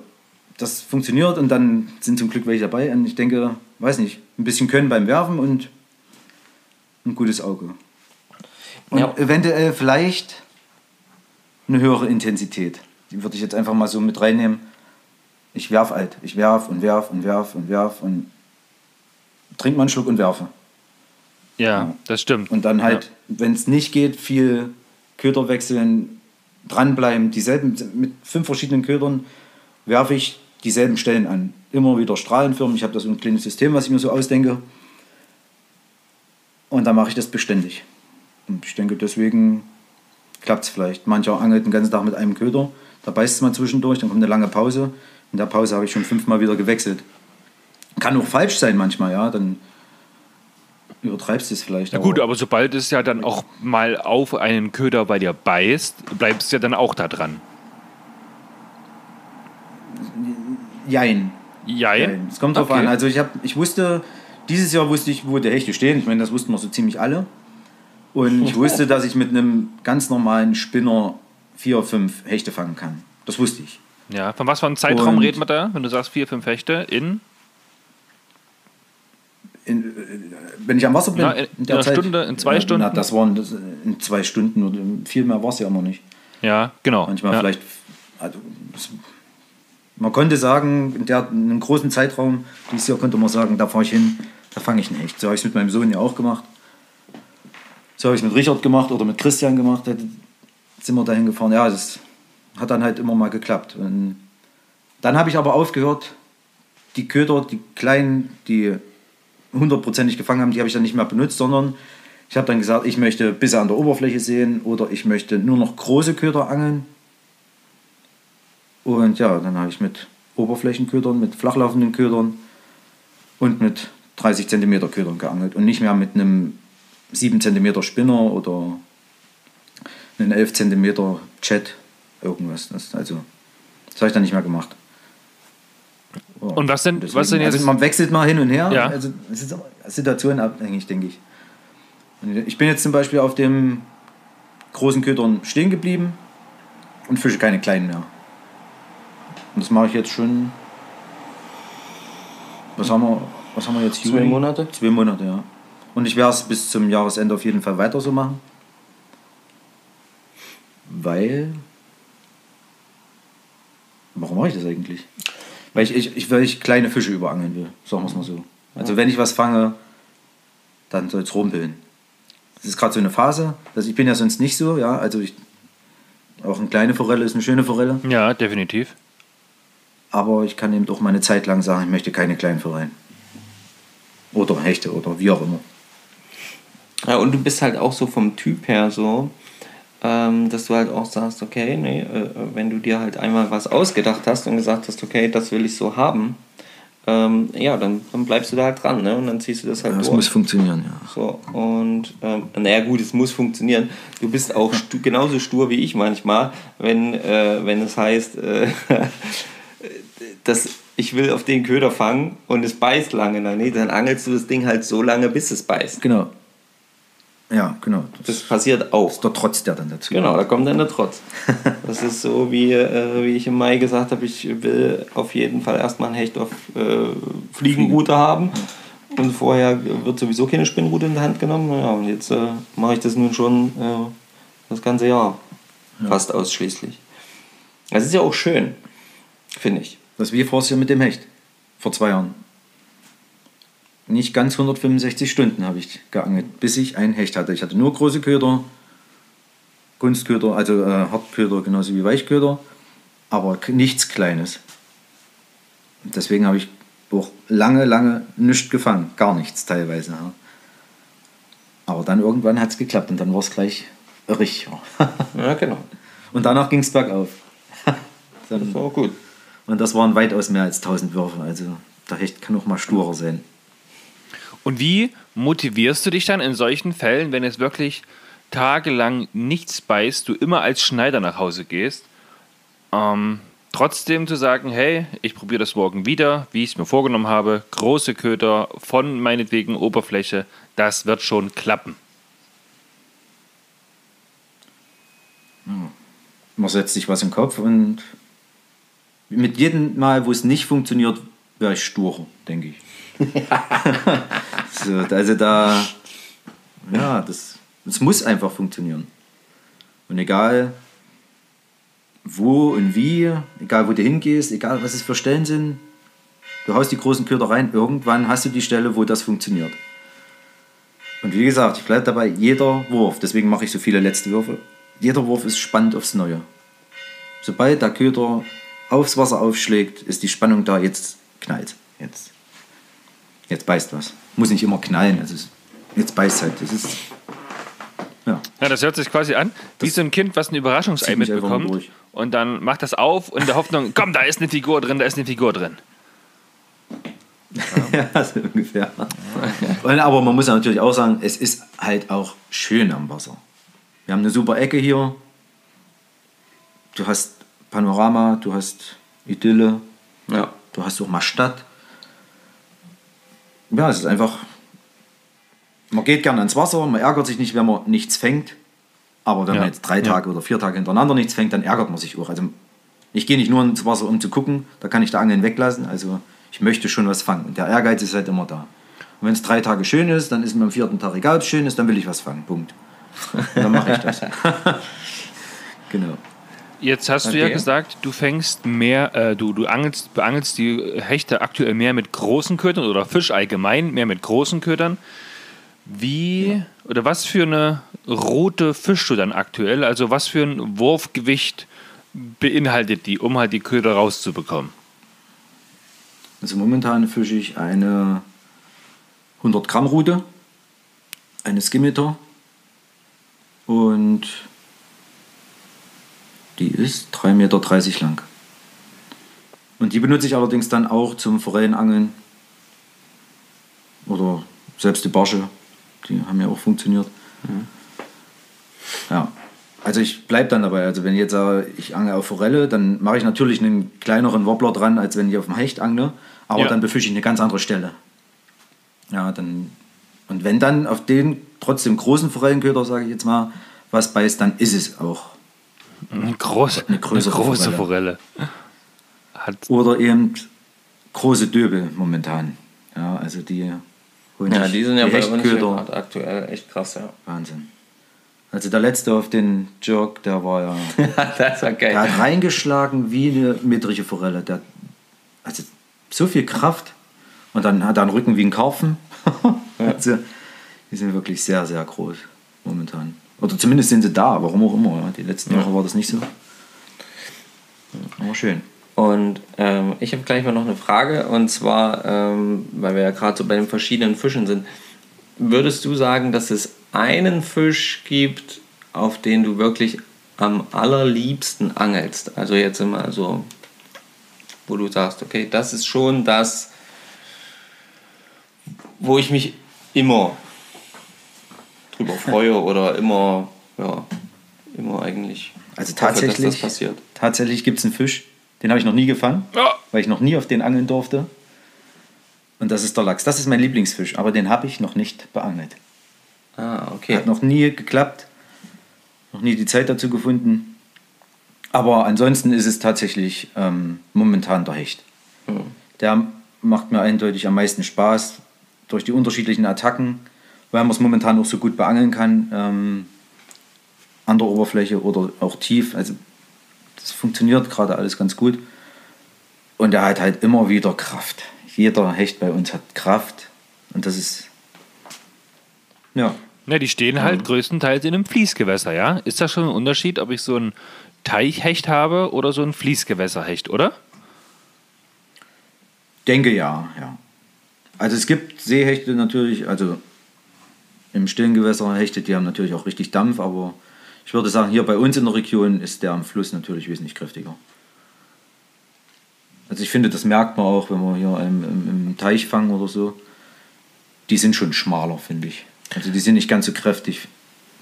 das funktioniert und dann sind zum Glück welche dabei. Und ich denke, weiß nicht, ein bisschen Können beim Werfen und ein gutes Auge. Und Ja. eventuell vielleicht eine höhere Intensität. Die würde ich jetzt einfach mal so mit reinnehmen. Ich werf halt. Ich werf und werf und werf und werf und trink mal einen Schluck und werfe. Ja, das stimmt. Und dann halt, wenn es nicht geht, viel Köder wechseln, dranbleiben, dieselben, mit fünf verschiedenen Ködern werfe ich dieselben Stellen an. Immer wieder strahlenförmig. Ich habe da so ein kleines System, was ich mir so ausdenke. Und dann mache ich das beständig. Und ich denke, deswegen klappt es vielleicht. Mancher angelt den ganzen Tag mit einem Köder, da beißt es mal zwischendurch, dann kommt eine lange Pause. In der Pause habe ich schon fünfmal wieder gewechselt. Kann auch falsch sein manchmal, ja. Dann übertreibst du es vielleicht. Na gut, aber sobald es ja dann auch mal auf einen Köder bei dir beißt, bleibst du ja dann auch da dran. Jein. Jein? Es kommt drauf Okay. an. Also ich, hab, ich wusste, dieses Jahr wusste ich, wo die Hechte stehen. Ich meine, das wussten wir so ziemlich alle. Und ich wusste, dass ich mit einem ganz normalen Spinner vier, fünf Hechte fangen kann. Das wusste ich. Ja, von was für einem Zeitraum Und- reden wir da, wenn du sagst vier, fünf Hechte in, In, wenn ich am Wasser bin, Ja, in- in einer Stunde, in zwei Stunden? Na, das waren das, in zwei Stunden oder viel mehr war es ja immer nicht. ja, genau. Manchmal ja. vielleicht. Also, man konnte sagen, in, der, in einem großen Zeitraum, dieses Jahr konnte man sagen, da fahre ich hin, da fange ich einen Hecht. So habe ich es mit meinem Sohn ja auch gemacht. So habe ich es mit Richard gemacht oder mit Christian gemacht. Da sind wir dahin gefahren. Ja, das hat dann halt immer mal geklappt. Und dann habe ich aber aufgehört, die Köder, die kleinen, die hundertprozentig gefangen haben, die habe ich dann nicht mehr benutzt, sondern ich habe dann gesagt, ich möchte Bisse an der Oberfläche sehen oder ich möchte nur noch große Köder angeln. Und ja, dann habe ich mit Oberflächenködern, mit flachlaufenden Ködern und mit 30 cm Ködern geangelt und nicht mehr mit einem 7 cm Spinner oder einem 11 cm Chat irgendwas. Das, also, das habe ich dann nicht mehr gemacht. Und was denn- deswegen- was denn jetzt- Also man wechselt mal hin und her. Ja. Also es ist situationabhängig, denke ich. Und ich bin jetzt zum Beispiel auf dem großen Ködern stehen geblieben und fische keine kleinen mehr. Und das mache ich jetzt schon. Was haben wir, was haben wir jetzt? Zwei Monate? Zwei Monate, ja. Und ich werde es bis zum Jahresende auf jeden Fall weiter so machen. Weil. Warum mache ich das eigentlich? Weil ich, ich, ich, weil ich kleine Fische überangeln will, sagen wir es mal so. Also wenn ich was fange, dann soll es rumpeln. Das ist gerade so eine Phase. Also ich bin ja sonst nicht so, ja. Also ich, auch eine kleine Forelle ist eine schöne Forelle. Ja, definitiv. Aber ich kann eben auch mal eine Zeit lang sagen, ich möchte keine kleinen Forellen. Oder Hechte oder wie auch immer. Ja, und du bist halt auch so vom Typ her so, ähm, dass du halt auch sagst, okay, nee, äh, wenn du dir halt einmal was ausgedacht hast und gesagt hast, okay, das will ich so haben, ähm, ja, dann, dann bleibst du da halt dran, ne? Und dann ziehst du das halt Das durch. muss funktionieren, ja. So, und ähm, naja gut, es muss funktionieren. Du bist auch stu genauso stur wie ich manchmal, wenn, äh, wenn es heißt, äh, dass ich will auf den Köder fangen und es beißt lange. Na, nee, dann angelst du das Ding halt so lange, bis es beißt. Genau. Ja, genau. Das Das passiert auch. ist der Trotz, der dann dazu Genau, da kommt dann der Trotz. Das ist so, wie, äh, wie ich im Mai gesagt habe, ich will auf jeden Fall erstmal ein Hecht auf äh, Fliegenroute haben. Und vorher wird sowieso keine Spinnrute in die Hand genommen. Ja, und jetzt äh, mache ich das nun schon äh, das ganze Jahr. Fast ausschließlich. Das ist ja auch schön, finde ich. Das wie vorher mit dem Hecht. Vor zwei Jahren. Nicht ganz 165 Stunden habe ich geangelt, bis ich ein Hecht hatte. Ich hatte nur große Köder, Kunstköder, also äh, Hartköder genauso wie Weichköder, aber nichts Kleines. Deswegen habe ich auch lange, lange nichts gefangen. Gar nichts teilweise. Ja. Aber dann irgendwann hat es geklappt und dann war es gleich richtig. Ja, genau. und danach ging es bergauf. Das dann, war auch gut. und das waren weitaus mehr als 1000 Würfe. Also der Hecht kann auch mal sturer sein. Und wie motivierst du dich dann in solchen Fällen, wenn es wirklich tagelang nichts beißt, du immer als Schneider nach Hause gehst, ähm, trotzdem zu sagen, hey, ich probiere das morgen wieder, wie ich es mir vorgenommen habe, große Köder von meinetwegen Oberfläche, das wird schon klappen. Man setzt sich was im Kopf und mit jedem Mal, wo es nicht funktioniert, wäre ich sturer, denke ich. so, also da, ja, das, das muss einfach funktionieren. Und egal wo und wie, egal wo du hingehst, egal was es für Stellen sind, du haust die großen Köder rein, irgendwann hast du die Stelle, wo das funktioniert. Und wie gesagt, ich bleibe dabei, jeder Wurf, deswegen mache ich so viele letzte Würfe, jeder Wurf ist spannend aufs Neue. Sobald der Köder aufs Wasser aufschlägt, ist die Spannung da, jetzt knallt. Jetzt, jetzt beißt was. Muss nicht immer knallen, es ist, jetzt beißt halt. Das ist, ja. Ja, das hört sich quasi an wie Das so ein Kind, was ein Überraschungsei mitbekommt und dann macht das auf in der Hoffnung, komm, da ist eine Figur drin, da ist eine Figur drin. ja, so ungefähr. Und, aber man muss ja natürlich auch sagen, es ist halt auch schön am Wasser. Wir haben eine super Ecke hier. Du hast Panorama, du hast Idylle, Ja. du hast auch mal Stadt. Ja, es ist einfach. Man geht gerne ans Wasser, man ärgert sich nicht, wenn man nichts fängt. Aber wenn Ja. man jetzt drei Tage oder vier Tage hintereinander nichts fängt, dann ärgert man sich auch. Also ich gehe nicht nur ins Wasser, um zu gucken, da kann ich der Angeln weglassen. Also ich möchte schon was fangen. Und der Ehrgeiz ist halt immer da. Und wenn es drei Tage schön ist, dann ist mir am vierten Tag egal, ob es schön ist, dann will ich was fangen. Punkt. Und dann mache ich das. genau. Jetzt hast du ja Okay. gesagt, du fängst mehr, äh, du, du angelst, beangelst die Hechte aktuell mehr mit großen Ködern oder Fisch allgemein mehr mit großen Ködern. Wie oder was für eine Route fischst du dann aktuell? Also was für ein Wurfgewicht beinhaltet die, um halt die Köder rauszubekommen? Also momentan fische ich eine 100 Gramm Rute, eine Skimmeter und die ist 3,30 Meter lang. Und die benutze ich allerdings dann auch zum Forellenangeln oder selbst die Barsche, die haben ja auch funktioniert. Ja, also ich bleibe dann dabei. Also wenn ich jetzt sage, ich angle auf Forelle, dann mache ich natürlich einen kleineren Wobbler dran, als wenn ich auf dem Hecht angle. Aber Ja. dann befische ich eine ganz andere Stelle. Ja, dann und wenn dann auf den trotzdem großen Forellenköder, sage ich jetzt mal, was beißt, dann ist es auch. Eine große, Eine größere eine große Forelle. Forelle. Hat, Oder eben große Döbel momentan. Ja, also die holen Ja, die sind ja bei uns gerade aktuell echt krass, ja. Wahnsinn. Also der letzte auf den Jerk, der war ja das war geil. Der hat reingeschlagen wie eine mittlere Forelle. Der, also so viel Kraft. Und dann hat er einen Rücken wie ein Karpfen. also, die sind wirklich sehr, sehr groß momentan. Oder zumindest sind sie da, warum auch immer. Die letzten Jahre war das nicht so. Aber schön. Und ähm, ich habe gleich mal noch eine Frage und zwar, ähm, weil wir ja gerade so bei den verschiedenen Fischen sind, würdest du sagen, dass es einen Fisch gibt, auf den du wirklich am allerliebsten angelst? Also jetzt immer so, wo du sagst, okay, das ist schon das, wo ich mich immer drüber freue oder immer, ja, immer eigentlich Also hoffe, dass tatsächlich, das passiert. tatsächlich gibt es einen Fisch, den habe ich noch nie gefangen, Ja. weil ich noch nie auf den angeln durfte. Und das ist der Lachs. Das ist mein Lieblingsfisch, aber den habe ich noch nicht beangelt. Ah, okay. Hat noch nie geklappt, noch nie die Zeit dazu gefunden. Aber ansonsten ist es tatsächlich ähm, momentan der Hecht. Der macht mir eindeutig am meisten Spaß durch die unterschiedlichen Attacken, weil man es momentan auch so gut beangeln kann ähm, an der Oberfläche oder auch tief. Also das funktioniert gerade alles ganz gut. Und er hat halt immer wieder Kraft. Jeder Hecht bei uns hat Kraft und das ist ja. Na, die stehen halt größtenteils in einem Fließgewässer, ja? Ist das schon ein Unterschied, ob ich so einen Teichhecht habe oder so ein Fließgewässerhecht, oder? Denke ja, ja. Also es gibt Seehechte natürlich, also im stillen Gewässer Hechte, die haben natürlich auch richtig Dampf, aber ich würde sagen, hier bei uns in der Region ist der am Fluss natürlich wesentlich kräftiger. Also ich finde, das merkt man auch, wenn wir hier im, im, im Teich fangen oder so. Die sind schon schmaler, finde ich. Also die sind nicht ganz so kräftig.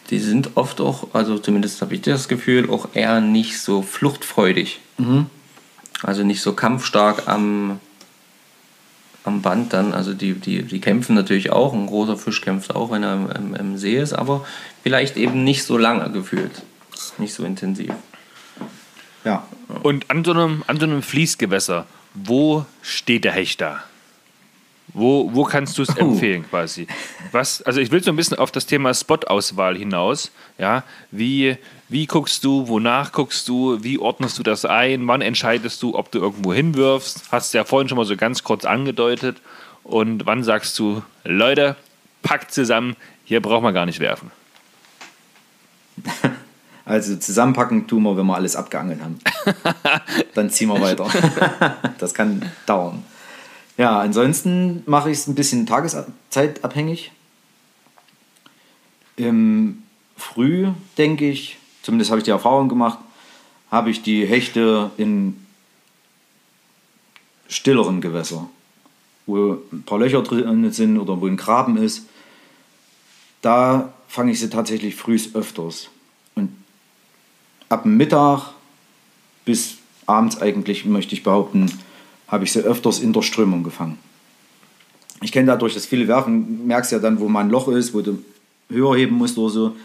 Die sind oft auch, also zumindest habe ich das Gefühl, auch eher nicht so fluchtfreudig. Also nicht so kampfstark am, am Band dann. Also die, die, die kämpfen natürlich auch. Ein großer Fisch kämpft auch, wenn er im, im, im See ist, aber vielleicht eben nicht so lange gefühlt. Nicht so intensiv. Ja. Und an so einem, an so einem Fließgewässer, wo steht der Hecht da? Wo, wo kannst du es empfehlen quasi? Was, also ich will so ein bisschen auf das Thema Spot-Auswahl hinaus. Ja? Wie, wie guckst du, wonach guckst du, wie ordnest du das ein, wann entscheidest du, ob du irgendwo hinwirfst? Hast du ja vorhin schon mal so ganz kurz angedeutet. Und wann sagst du, Leute, packt zusammen, hier braucht man gar nicht werfen. Also zusammenpacken tun wir, wenn wir alles abgeangelt haben. Dann ziehen wir weiter. das kann dauern. Ja, ansonsten mache ich es ein bisschen tageszeitabhängig. Im Früh, denke ich, zumindest habe ich die Erfahrung gemacht, habe ich die Hechte in stilleren Gewässer, wo ein paar Löcher drin sind oder wo ein Graben ist. Da fange ich sie tatsächlich früh öfters. Und ab Mittag bis abends eigentlich, möchte ich behaupten, habe ich sie öfters in der Strömung gefangen. Ich kenne dadurch das viele Werfen, merkst ja dann, wo mal ein Loch ist, wo du höher heben musst oder so.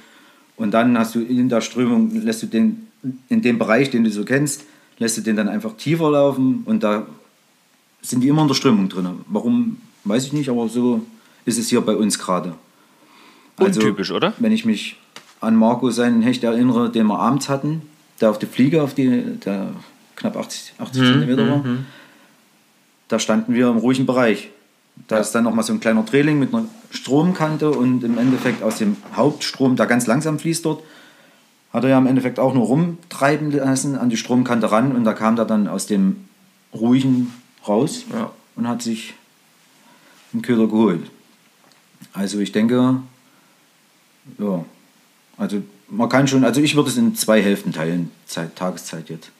Und dann hast du in der Strömung, lässt du den in dem Bereich, den du so kennst, lässt du den dann einfach tiefer laufen und da sind die immer in der Strömung drin. Warum, weiß ich nicht, aber so ist es hier bei uns gerade. Also, Untypisch, oder? Wenn ich mich an Marco seinen Hecht erinnere, den wir abends hatten, der auf die Fliege, auf die, der knapp 80, 80 Zentimeter war, da standen wir im ruhigen Bereich. Da ist dann nochmal so ein kleiner Drehling mit einer Stromkante und im Endeffekt aus dem Hauptstrom, der ganz langsam fließt dort, hat er ja im Endeffekt auch nur rumtreiben lassen an die Stromkante ran und da kam er dann aus dem ruhigen raus Ja. und hat sich einen Köder geholt. Also ich denke, ja, also man kann schon, also ich würde es in zwei Hälften teilen, Zeit, Tageszeit jetzt.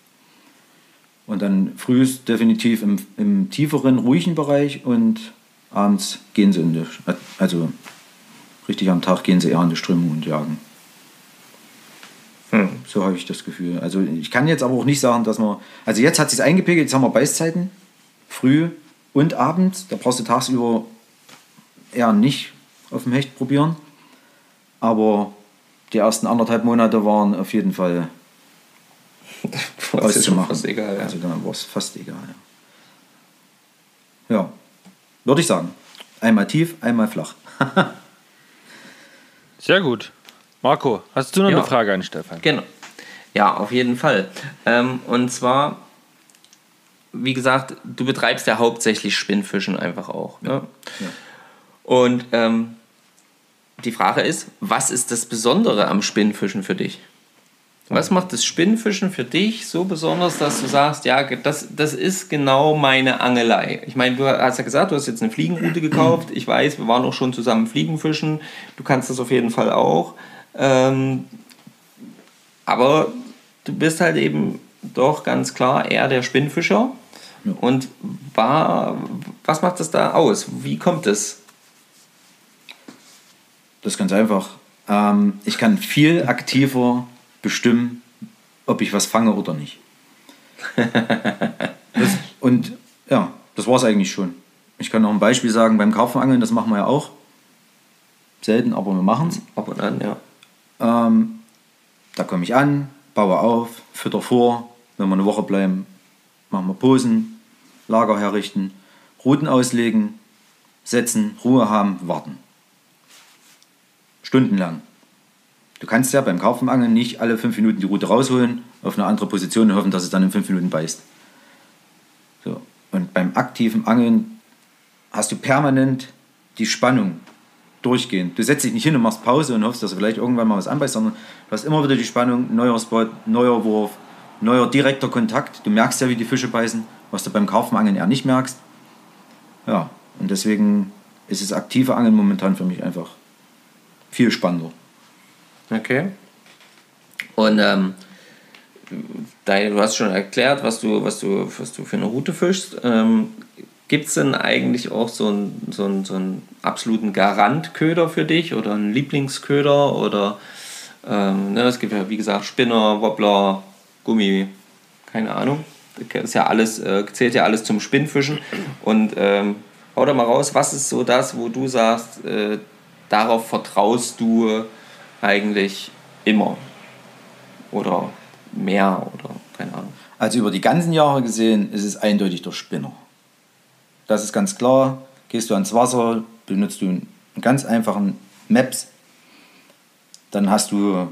Und dann früh ist definitiv im, im tieferen, ruhigen Bereich und abends gehen sie in die, also richtig am Tag gehen sie eher in die Strömung und jagen. Hm. So habe ich das Gefühl. Also ich kann jetzt aber auch nicht sagen, dass man, also jetzt hat sich eingepegelt, jetzt haben wir Beißzeiten, früh und abends, da brauchst du tagsüber eher nicht auf dem Hecht probieren. Aber die ersten anderthalb Monate waren auf jeden Fall auszumachen. fast egal. Ja. Also da war es fast egal. Ja. Ja, würde ich sagen. Einmal tief, einmal flach. Sehr gut. Marco, hast du noch Ja. eine Frage an Stefan? Genau. Ja, auf jeden Fall. Ähm, und zwar, wie gesagt, du betreibst ja hauptsächlich Spinnfischen einfach auch. Ne? Ja. Und ähm, die Frage ist, was ist das Besondere am Spinnfischen für dich? Was macht das Spinnfischen für dich so besonders, dass du sagst, ja, das, das ist genau meine Angelei? Ich meine, du hast ja gesagt, du hast jetzt eine Fliegenroute gekauft. Ich weiß, wir waren auch schon zusammen Fliegenfischen. Du kannst das auf jeden Fall auch. Ähm, aber du bist halt eben doch ganz klar eher der Spinnfischer. Und war, was macht das da aus? Wie kommt es? Das ist ganz einfach. Ähm, ich kann viel aktiver bestimmen, ob ich was fange oder nicht. das, und ja, das war es eigentlich schon. Ich kann noch ein Beispiel sagen, beim Karpfenangeln, das machen wir ja auch. Selten, aber wir machen es. Ab und an, ja. Ähm, da komme ich an, baue auf, fütter vor. Wenn wir eine Woche bleiben, machen wir Posen, Lager herrichten, Routen auslegen, setzen, Ruhe haben, warten. Stundenlang. Du kannst ja beim Karpfenangeln nicht alle fünf Minuten die Route rausholen, auf eine andere Position und hoffen, dass es dann in fünf Minuten beißt. So. Und beim aktiven Angeln hast du permanent die Spannung durchgehend. Du setzt dich nicht hin und machst Pause und hoffst, dass du vielleicht irgendwann mal was anbeißt, sondern du hast immer wieder die Spannung, neuer Spot, neuer Wurf, neuer direkter Kontakt. Du merkst ja, wie die Fische beißen, was du beim Karpfenangeln eher nicht merkst. Ja, und deswegen ist das aktive Angeln momentan für mich einfach viel spannender. Okay. Und ähm, du hast schon erklärt, was du, was du, was du für eine Route fischst. Ähm, Gibt es denn eigentlich auch so einen, so einen, so einen absoluten Garantköder für dich oder einen Lieblingsköder? Oder ähm, ne, es gibt ja wie gesagt Spinner, Wobbler, Gummi, keine Ahnung. Das ist ja alles, äh, zählt ja alles zum Spinnfischen. Und ähm, hau da mal raus, was ist so das, wo du sagst, äh, darauf vertraust du eigentlich immer? Oder mehr oder keine Ahnung. Also über die ganzen Jahre gesehen ist es eindeutig der Spinner. Das ist ganz klar. Gehst du ans Wasser, benutzt du einen ganz einfachen Maps, dann hast du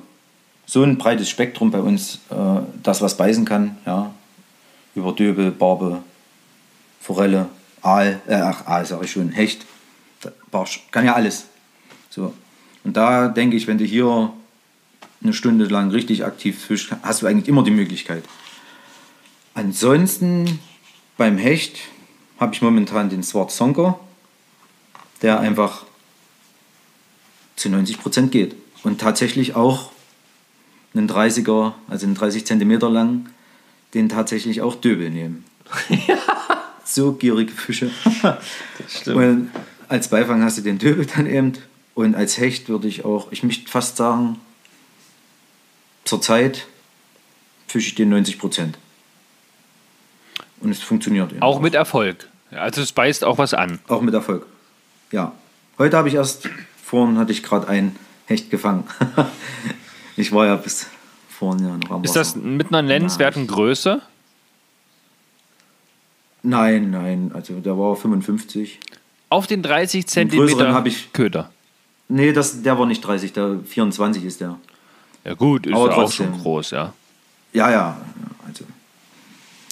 so ein breites Spektrum bei uns, äh, das was beißen kann. Ja. Über Döbel, Barbe, Forelle, Aal, äh, ach, Aal sage ich schon, Hecht, Barsch, kann ja alles. So. Und da denke ich, wenn du hier eine Stunde lang richtig aktiv fischst, hast du eigentlich immer die Möglichkeit. Ansonsten beim Hecht habe ich momentan den Swart Sonker, der einfach zu 90% geht. Und tatsächlich auch einen 30er, also einen 30 cm lang, den tatsächlich auch Döbel nehmen. so gierige Fische. das stimmt. Und als Beifang hast du den Döbel dann eben. Und als Hecht würde ich auch, ich möchte fast sagen, zurzeit fische ich den 90 Prozent. Und es funktioniert. Auch mit Erfolg. Also es beißt auch was an. Auch mit Erfolg. Ja. Heute habe ich erst, vorhin hatte ich gerade ein Hecht gefangen. ich war ja bis vorhin ja noch am Ist Wasser. das mit einer nennenswerten Größe? Nein, nein, also der war 55. Auf den 30 Zentimeter habe ich Köder? Nee, das, der war nicht 30, der 24 ist der. Ja gut, ist aber ja auch schon groß, ja. Ja, ja, also.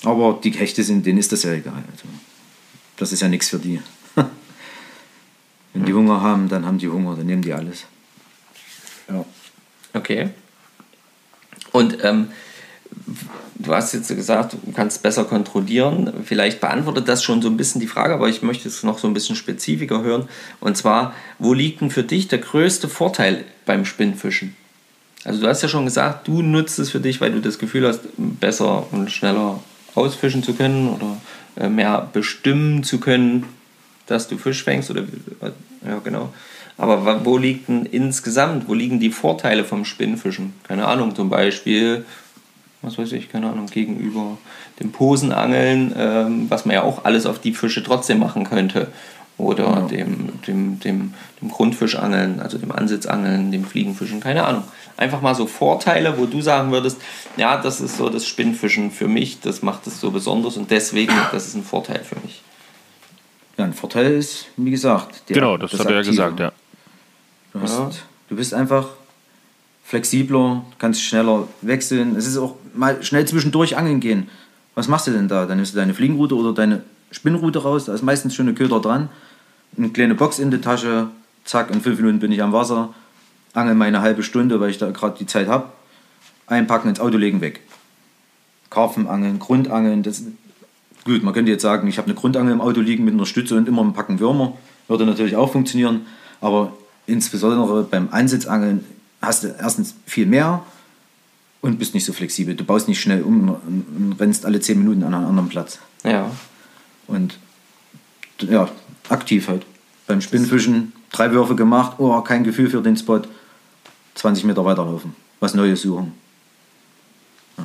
Aber die Hechte sind, denen ist das ja egal. Also das ist ja nichts für die. Wenn die Hunger haben, dann haben die Hunger, dann nehmen die alles. Ja. Okay. Und ähm, du hast jetzt gesagt, du kannst besser kontrollieren. Vielleicht beantwortet das schon so ein bisschen die Frage, aber ich möchte es noch so ein bisschen spezifischer hören. Und zwar, wo liegt denn für dich der größte Vorteil beim Spinnfischen? Also du hast ja schon gesagt, du nutzt es für dich, weil du das Gefühl hast, besser und schneller ausfischen zu können oder äh, mehr bestimmen zu können, dass du Fisch fängst oder ja genau. Aber wo liegt denn insgesamt, wo liegen die Vorteile vom Spinnfischen? Keine Ahnung, zum Beispiel, was weiß ich, keine Ahnung, gegenüber dem Posenangeln, ähm, was man ja auch alles auf die Fische trotzdem machen könnte. Oder ja. dem, dem, dem, dem Grundfischangeln, also dem Ansitzangeln, dem Fliegenfischen, keine Ahnung einfach mal so Vorteile, wo du sagen würdest, ja, das ist so das Spinnfischen für mich, das macht es so besonders und deswegen, das ist ein Vorteil für mich. Ja, ein Vorteil ist, wie gesagt, der, genau, das, das hat er ja gesagt, ja. Du, hast, ja. du bist einfach flexibler, kannst schneller wechseln. Es ist auch mal schnell zwischendurch angeln gehen. Was machst du denn da? Dann nimmst du deine Fliegenroute oder deine Spinnroute raus, da ist meistens schon eine Köder dran, eine kleine Box in der Tasche, zack, in fünf Minuten bin ich am Wasser, angel meine halbe Stunde, weil ich da gerade die Zeit habe, einpacken, ins Auto legen, weg. Karpfenangeln, Grundangeln, das gut, man könnte jetzt sagen, ich habe eine Grundangel im Auto liegen mit einer Stütze und immer ein Packen Würmer, würde natürlich auch funktionieren, aber insbesondere beim Ansitzangeln hast du erstens viel mehr und bist nicht so flexibel. Du baust nicht schnell um und rennst alle zehn Minuten an einen anderen Platz. Ja. Und ja, aktiv halt. Beim Spinnfischen drei Würfe gemacht, oh, kein Gefühl für den Spot, 20 Meter weiterlaufen, was Neues suchen. Ja.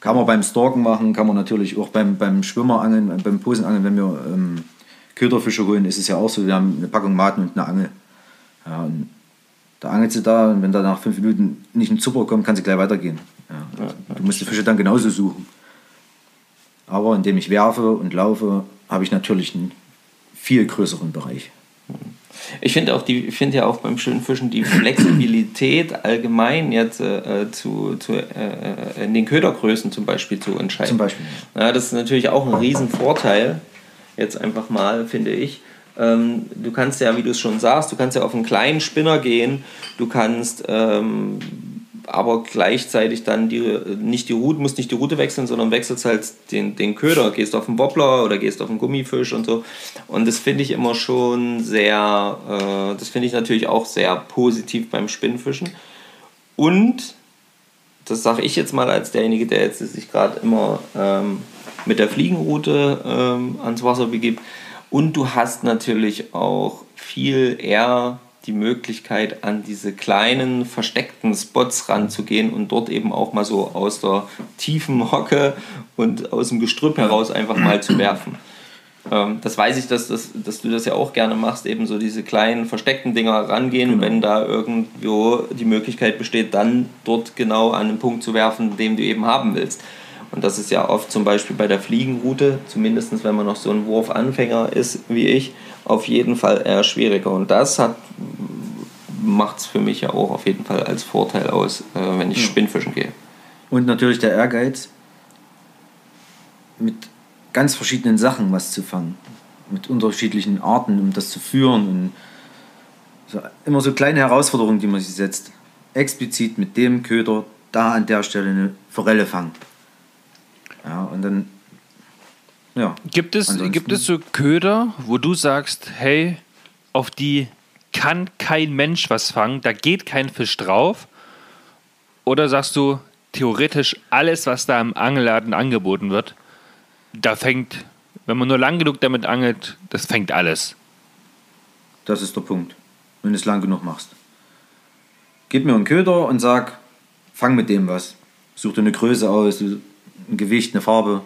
Kann man beim Stalken machen, kann man natürlich auch beim, beim Schwimmerangeln, beim Posenangeln, wenn wir ähm, Köderfische holen, ist es ja auch so, wir haben eine Packung Maten und eine Angel. Ja, und da angelt sie da und wenn da nach fünf Minuten nicht ein Zupper kommt, kann sie gleich weitergehen. Ja. Du musst die Fische dann genauso suchen. Aber indem ich werfe und laufe, habe ich natürlich einen viel größeren Bereich. Ich finde auch die, finde ja auch beim schönen Fischen die Flexibilität allgemein jetzt äh, zu, zu äh, in den Ködergrößen zum Beispiel zu entscheiden. Zum Beispiel. Ja, das ist natürlich auch ein Riesenvorteil. Jetzt einfach mal, finde ich. Ähm, du kannst ja, wie du es schon sagst, du kannst ja auf einen kleinen Spinner gehen, du kannst ähm, aber gleichzeitig dann die, nicht die Route, musst nicht die Route wechseln, sondern wechselst halt den, den Köder, gehst auf einen Wobbler oder gehst auf einen Gummifisch und so. Und das finde ich immer schon sehr, äh, das finde ich natürlich auch sehr positiv beim Spinnfischen. Und, das sage ich jetzt mal als derjenige, der jetzt sich gerade immer ähm, mit der Fliegenroute ähm, ans Wasser begibt. Und du hast natürlich auch viel eher die Möglichkeit, an diese kleinen versteckten Spots ranzugehen und dort eben auch mal so aus der tiefen Hocke und aus dem Gestrüpp heraus einfach mal zu werfen. Ähm, das weiß ich, dass, dass, dass du das ja auch gerne machst, eben so diese kleinen versteckten Dinger rangehen, genau. wenn da irgendwo die Möglichkeit besteht, dann dort genau an den Punkt zu werfen, den du eben haben willst. Und das ist ja oft zum Beispiel bei der Fliegenroute, zumindest wenn man noch so ein Wurfanfänger ist wie ich, auf jeden Fall eher schwieriger. Und das macht es für mich ja auch auf jeden Fall als Vorteil aus, äh, wenn ich ja. Spinnfischen gehe. Und natürlich der Ehrgeiz, mit ganz verschiedenen Sachen was zu fangen. Mit unterschiedlichen Arten, um das zu führen. Und so, immer so kleine Herausforderungen, die man sich setzt. Explizit mit dem Köder da an der Stelle eine Forelle fangen. Ja, und dann. Ja. Gibt es, gibt es so Köder, wo du sagst, hey, auf die kann kein Mensch was fangen, da geht kein Fisch drauf? Oder sagst du, theoretisch alles, was da im Angelladen angeboten wird, da fängt, wenn man nur lang genug damit angelt, das fängt alles. Das ist der Punkt, wenn du es lang genug machst. Gib mir einen Köder und sag, fang mit dem was. Such dir eine Größe aus, ein Gewicht, eine Farbe.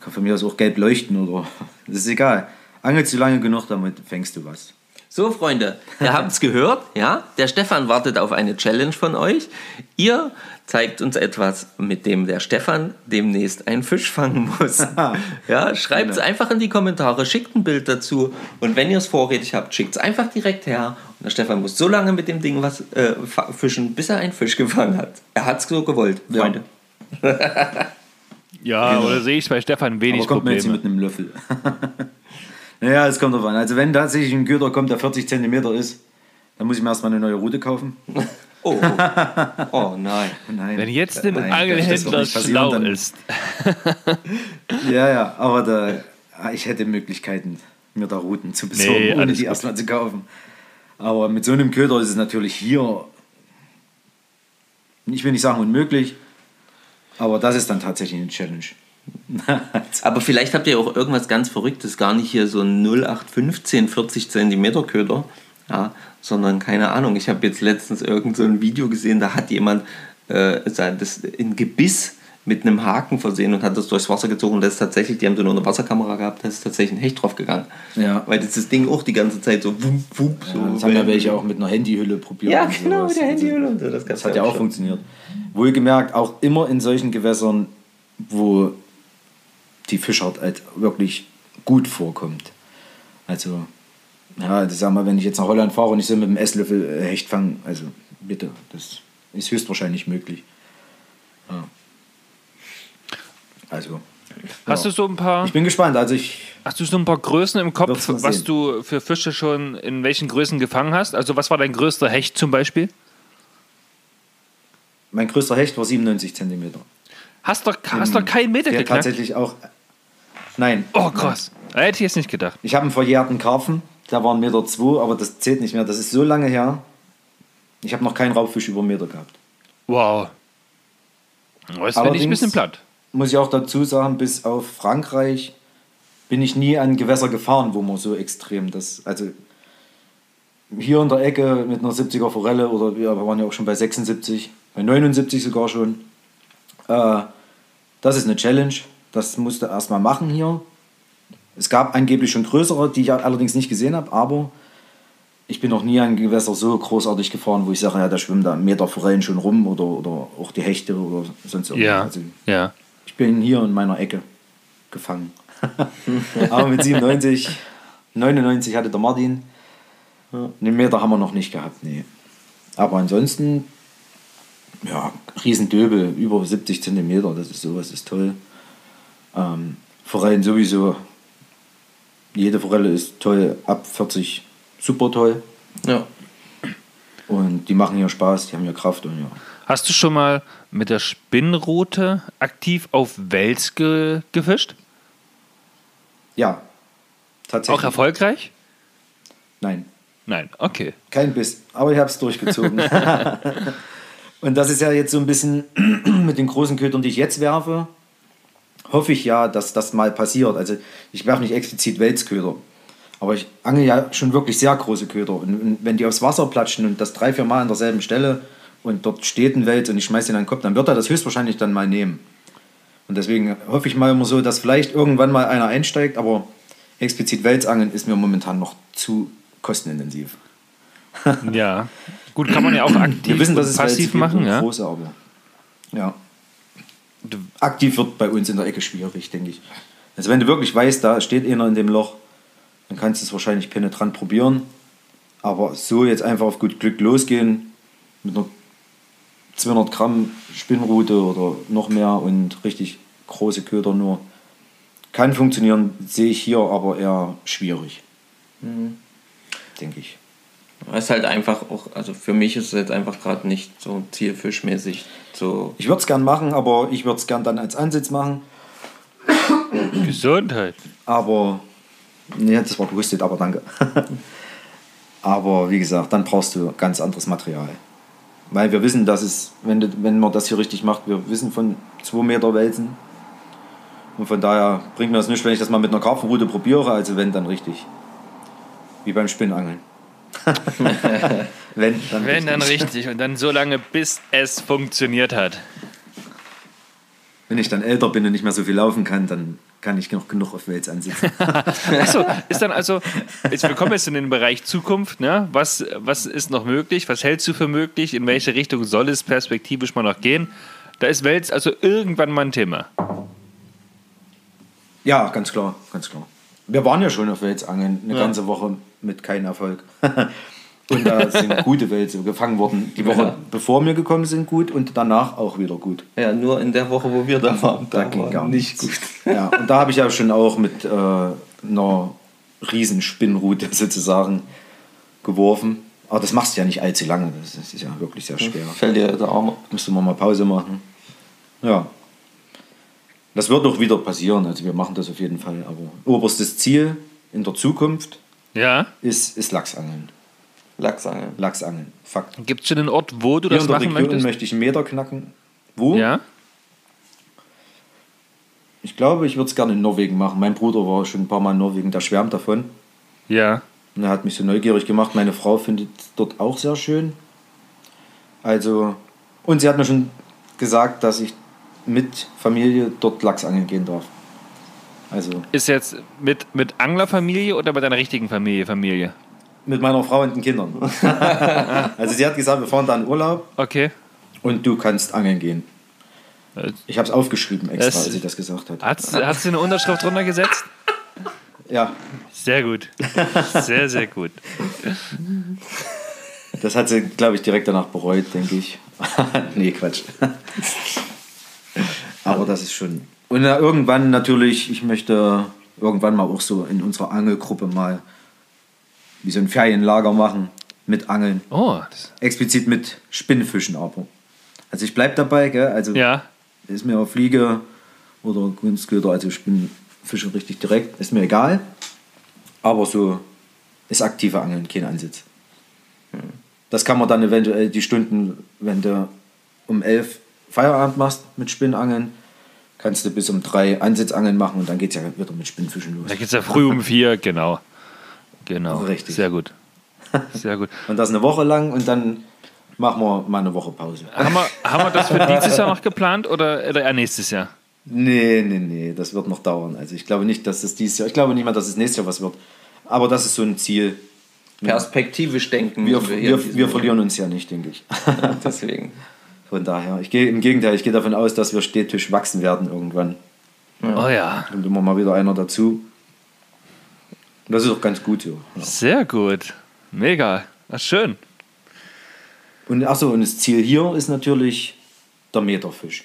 Kann von mir aus auch gelb leuchten oder. Das ist egal. Angelst du lange genug, damit fängst du was. So, Freunde, ihr habt es gehört, ja? Der Stefan wartet auf eine Challenge von euch. Ihr zeigt uns etwas, mit dem der Stefan demnächst einen Fisch fangen muss. ja, schreibt es genau. einfach in die Kommentare, schickt ein Bild dazu und wenn ihr es vorrätig habt, schickt es einfach direkt her. Und der Stefan muss so lange mit dem Ding was äh, fischen, bis er einen Fisch gefangen hat. Er hat es so gewollt, Freunde. Ja. Ja, genau. oder sehe ich bei Stefan wenig Aber kommt Probleme. Mir jetzt mit einem Löffel. naja, es kommt drauf an. Also wenn tatsächlich ein Köder kommt, der 40 cm ist, dann muss ich mir erstmal eine neue Route kaufen. Oh, oh. oh nein. nein. Wenn jetzt ein Angelhändler schlau dann, ist. ja, ja, aber da, ah, ich hätte Möglichkeiten, mir da Routen zu besorgen, nee, ohne die erstmal zu kaufen. Aber mit so einem Köder ist es natürlich hier, ich will nicht sagen unmöglich, aber das ist dann tatsächlich eine Challenge. Aber vielleicht habt ihr auch irgendwas ganz Verrücktes, gar nicht hier so ein 0815 40 cm Köder, ja, sondern keine Ahnung. Ich habe jetzt letztens irgend so ein Video gesehen, da hat jemand äh, das in Gebiss mit einem Haken versehen und hat das durchs Wasser gezogen. Und das ist tatsächlich, die haben so nur eine Wasserkamera gehabt, da ist tatsächlich ein Hecht drauf gegangen. Ja. Weil das, das Ding auch die ganze Zeit so wupp, so. Ja, das haben ja welche auch mit einer Handyhülle probiert. Ja, genau, mit der Handyhülle. Und so. Das, das hat ja auch funktioniert. Wohlgemerkt, auch immer in solchen Gewässern, wo die Fischart halt wirklich gut vorkommt. Also, ja, sag mal, wenn ich jetzt nach Holland fahre und ich so mit dem Esslöffel Hecht fange, also bitte, das ist höchstwahrscheinlich möglich. Ja. Also. Hast ja. du so ein paar. Ich bin gespannt. Also ich. Hast du so ein paar Größen im Kopf, was du für Fische schon in welchen Größen gefangen hast? Also was war dein größter Hecht zum Beispiel? Mein größter Hecht war 97 cm. Hast du hast doch keinen Meter der geknackt? tatsächlich auch. Nein. Oh krass. Nein. Hätte ich jetzt nicht gedacht. Ich habe einen verjährten Karpfen, der war 1,2 Meter, zwei, aber das zählt nicht mehr. Das ist so lange her. Ich habe noch keinen Raubfisch über Meter gehabt. Wow. Das finde ich ein bisschen platt muss ich auch dazu sagen, bis auf Frankreich bin ich nie an Gewässer gefahren, wo man so extrem das. Also hier in der Ecke mit einer 70er Forelle oder wir waren ja auch schon bei 76, bei 79 sogar schon. Äh, das ist eine Challenge. Das musste erstmal machen hier. Es gab angeblich schon größere, die ich allerdings nicht gesehen habe, aber ich bin noch nie ein Gewässer so großartig gefahren, wo ich sage, ja, da schwimmen da Meter Forellen schon rum oder, oder auch die Hechte oder sonst irgendwas. Ja. Also Ja. Ich bin hier in meiner Ecke gefangen. aber mit 97, 99 hatte der Martin. Einen Meter haben wir noch nicht gehabt, nee. Aber ansonsten, ja, Riesendöbel, über 70 Zentimeter, das ist sowas, ist toll. Ähm, Forellen sowieso, jede Forelle ist toll, ab 40 super toll. Ja. Und die machen hier Spaß, die haben hier Kraft und ja. Hast du schon mal mit der Spinnrute aktiv auf Wels ge gefischt? Ja, tatsächlich. Auch erfolgreich? Nein. Nein, okay. Kein Biss, aber ich habe es durchgezogen. und das ist ja jetzt so ein bisschen mit den großen Ködern, die ich jetzt werfe, hoffe ich ja, dass das mal passiert. Also ich werfe nicht explizit Welsköder, aber ich angel ja schon wirklich sehr große Köder. Und, und wenn die aufs Wasser platschen und das drei, vier Mal an derselben Stelle und dort steht ein Wels und ich schmeiße ihn an den Kopf, dann wird er das höchstwahrscheinlich dann mal nehmen. Und deswegen hoffe ich mal immer so, dass vielleicht irgendwann mal einer einsteigt, aber explizit Welsangeln ist mir momentan noch zu kostenintensiv. Ja. Gut, kann man ja auch aktiv Wir wissen, dass es passiv machen, ja. große, aber ja. Aktiv wird bei uns in der Ecke schwierig, denke ich. Also wenn du wirklich weißt, da steht einer in dem Loch, dann kannst du es wahrscheinlich penetrant probieren. Aber so jetzt einfach auf gut Glück losgehen mit einer 200 Gramm Spinnrute oder noch mehr und richtig große Köder nur. Kann funktionieren, sehe ich hier aber eher schwierig. Denke ich. Es ist halt einfach auch, also für mich ist es jetzt einfach gerade nicht so zielfischmäßig so. Ich würde es gern machen, aber ich würde es gern dann als Ansitz machen. Gesundheit. Aber, nee, das war gehustet, aber danke. aber wie gesagt, dann brauchst du ganz anderes Material. Weil wir wissen, dass es, wenn, wenn man das hier richtig macht, wir wissen von 2 Meter Wälzen. Und von daher bringt mir das nicht, wenn ich das mal mit einer Karpfenrute probiere, also wenn, dann richtig. Wie beim Spinnangeln. wenn, dann Wenn dann richtig und dann so lange, bis es funktioniert hat. Wenn ich dann älter bin und nicht mehr so viel laufen kann, dann kann ich noch genug auf Wels ansitzen. Achso, ist dann also, jetzt, wir kommen jetzt in den Bereich Zukunft, ne? Was, was ist noch möglich? Was hältst du für möglich? In welche Richtung soll es perspektivisch mal noch gehen? Da ist Wels also irgendwann mal ein Thema. Ja, ganz klar, ganz klar. Wir waren ja schon auf Welsangeln eine Ja. ganze Woche mit keinem Erfolg. und da sind gute Wälse gefangen worden. Die Woche Ja. bevor wir gekommen sind gut und danach auch wieder gut. Ja, nur in der Woche, wo wir da waren, Da da, ging war gar nicht gut. Ja, und da habe ich ja schon auch mit äh, einer Riesenspinnrute sozusagen geworfen. Aber das machst du ja nicht allzu lange. Das ist ja wirklich sehr schwer. Fällt dir der Arm ab. Müsste man mal Pause machen. Ja. Das wird auch wieder passieren. Also wir machen das auf jeden Fall. Aber oberstes Ziel in der Zukunft Ja? ist, ist Lachsangeln. Lachsangeln. Lachsangeln. Fakt. Gibt es schon einen Ort, wo du Hier das in der machen Region möchtest? möchte ich einen Meter knacken. Wo? Ja? Ich glaube, ich würde es gerne in Norwegen machen. Mein Bruder war schon ein paar Mal in Norwegen, der schwärmt davon. Ja. Und er hat mich so neugierig gemacht. Meine Frau findet dort auch sehr schön. Also, und sie hat mir schon gesagt, dass ich mit Familie dort Lachsangeln gehen darf. Also Ist jetzt mit, mit Anglerfamilie oder mit deiner richtigen Familie Familie? Mit meiner Frau und den Kindern. also sie hat gesagt, wir fahren da in Urlaub Okay. und du kannst angeln gehen. Äh, Ich habe es aufgeschrieben extra, Das- als sie das gesagt hat. Hat, hat sie eine Unterschrift drunter gesetzt? Ja, Sehr gut. Sehr, sehr gut. das hat sie, glaube ich, direkt danach bereut, denke ich. nee, Quatsch. Aber das ist schon. Und äh, irgendwann natürlich, ich möchte irgendwann mal auch so in unserer Angelgruppe mal wie so ein Ferienlager machen mit Angeln. Oh, Explizit mit Spinnfischen aber. Also ich bleibe dabei, gell? Also ja. ist mir auf Fliege oder Kunstköder, also Spinnfische richtig direkt, ist mir egal. Aber so ist aktive Angeln kein Ansitz. Das kann man dann eventuell die Stunden, wenn du um 11 Feierabend machst mit Spinnangeln, kannst du bis um 3 Ansitzangeln machen und dann geht es ja wieder mit Spinnfischen los. Da geht es ja früh um vier, genau. Genau. Richtig. Sehr gut. Sehr gut. Und das eine Woche lang und dann machen wir mal eine Woche Pause. Haben wir, haben wir das für dieses Jahr noch geplant oder, oder eher nächstes Jahr? Nee, nee, nee, das wird noch dauern. Also ich glaube nicht, dass es dieses Jahr, ich glaube nicht mal, dass es nächstes Jahr was wird. Aber das ist so ein Ziel. Perspektivisch denken. Wir, wir, diesem wir verlieren uns ja nicht, denke ich. Moment. Deswegen. Von daher, ich gehe im Gegenteil, ich gehe davon aus, dass wir stetig wachsen werden irgendwann. Oh ja, Kommt immer mal wieder einer dazu. Und das ist auch ganz gut so. Ja. sehr gut. Mega. Ach, schön. Und achso, und das Ziel hier ist natürlich der Meterfisch.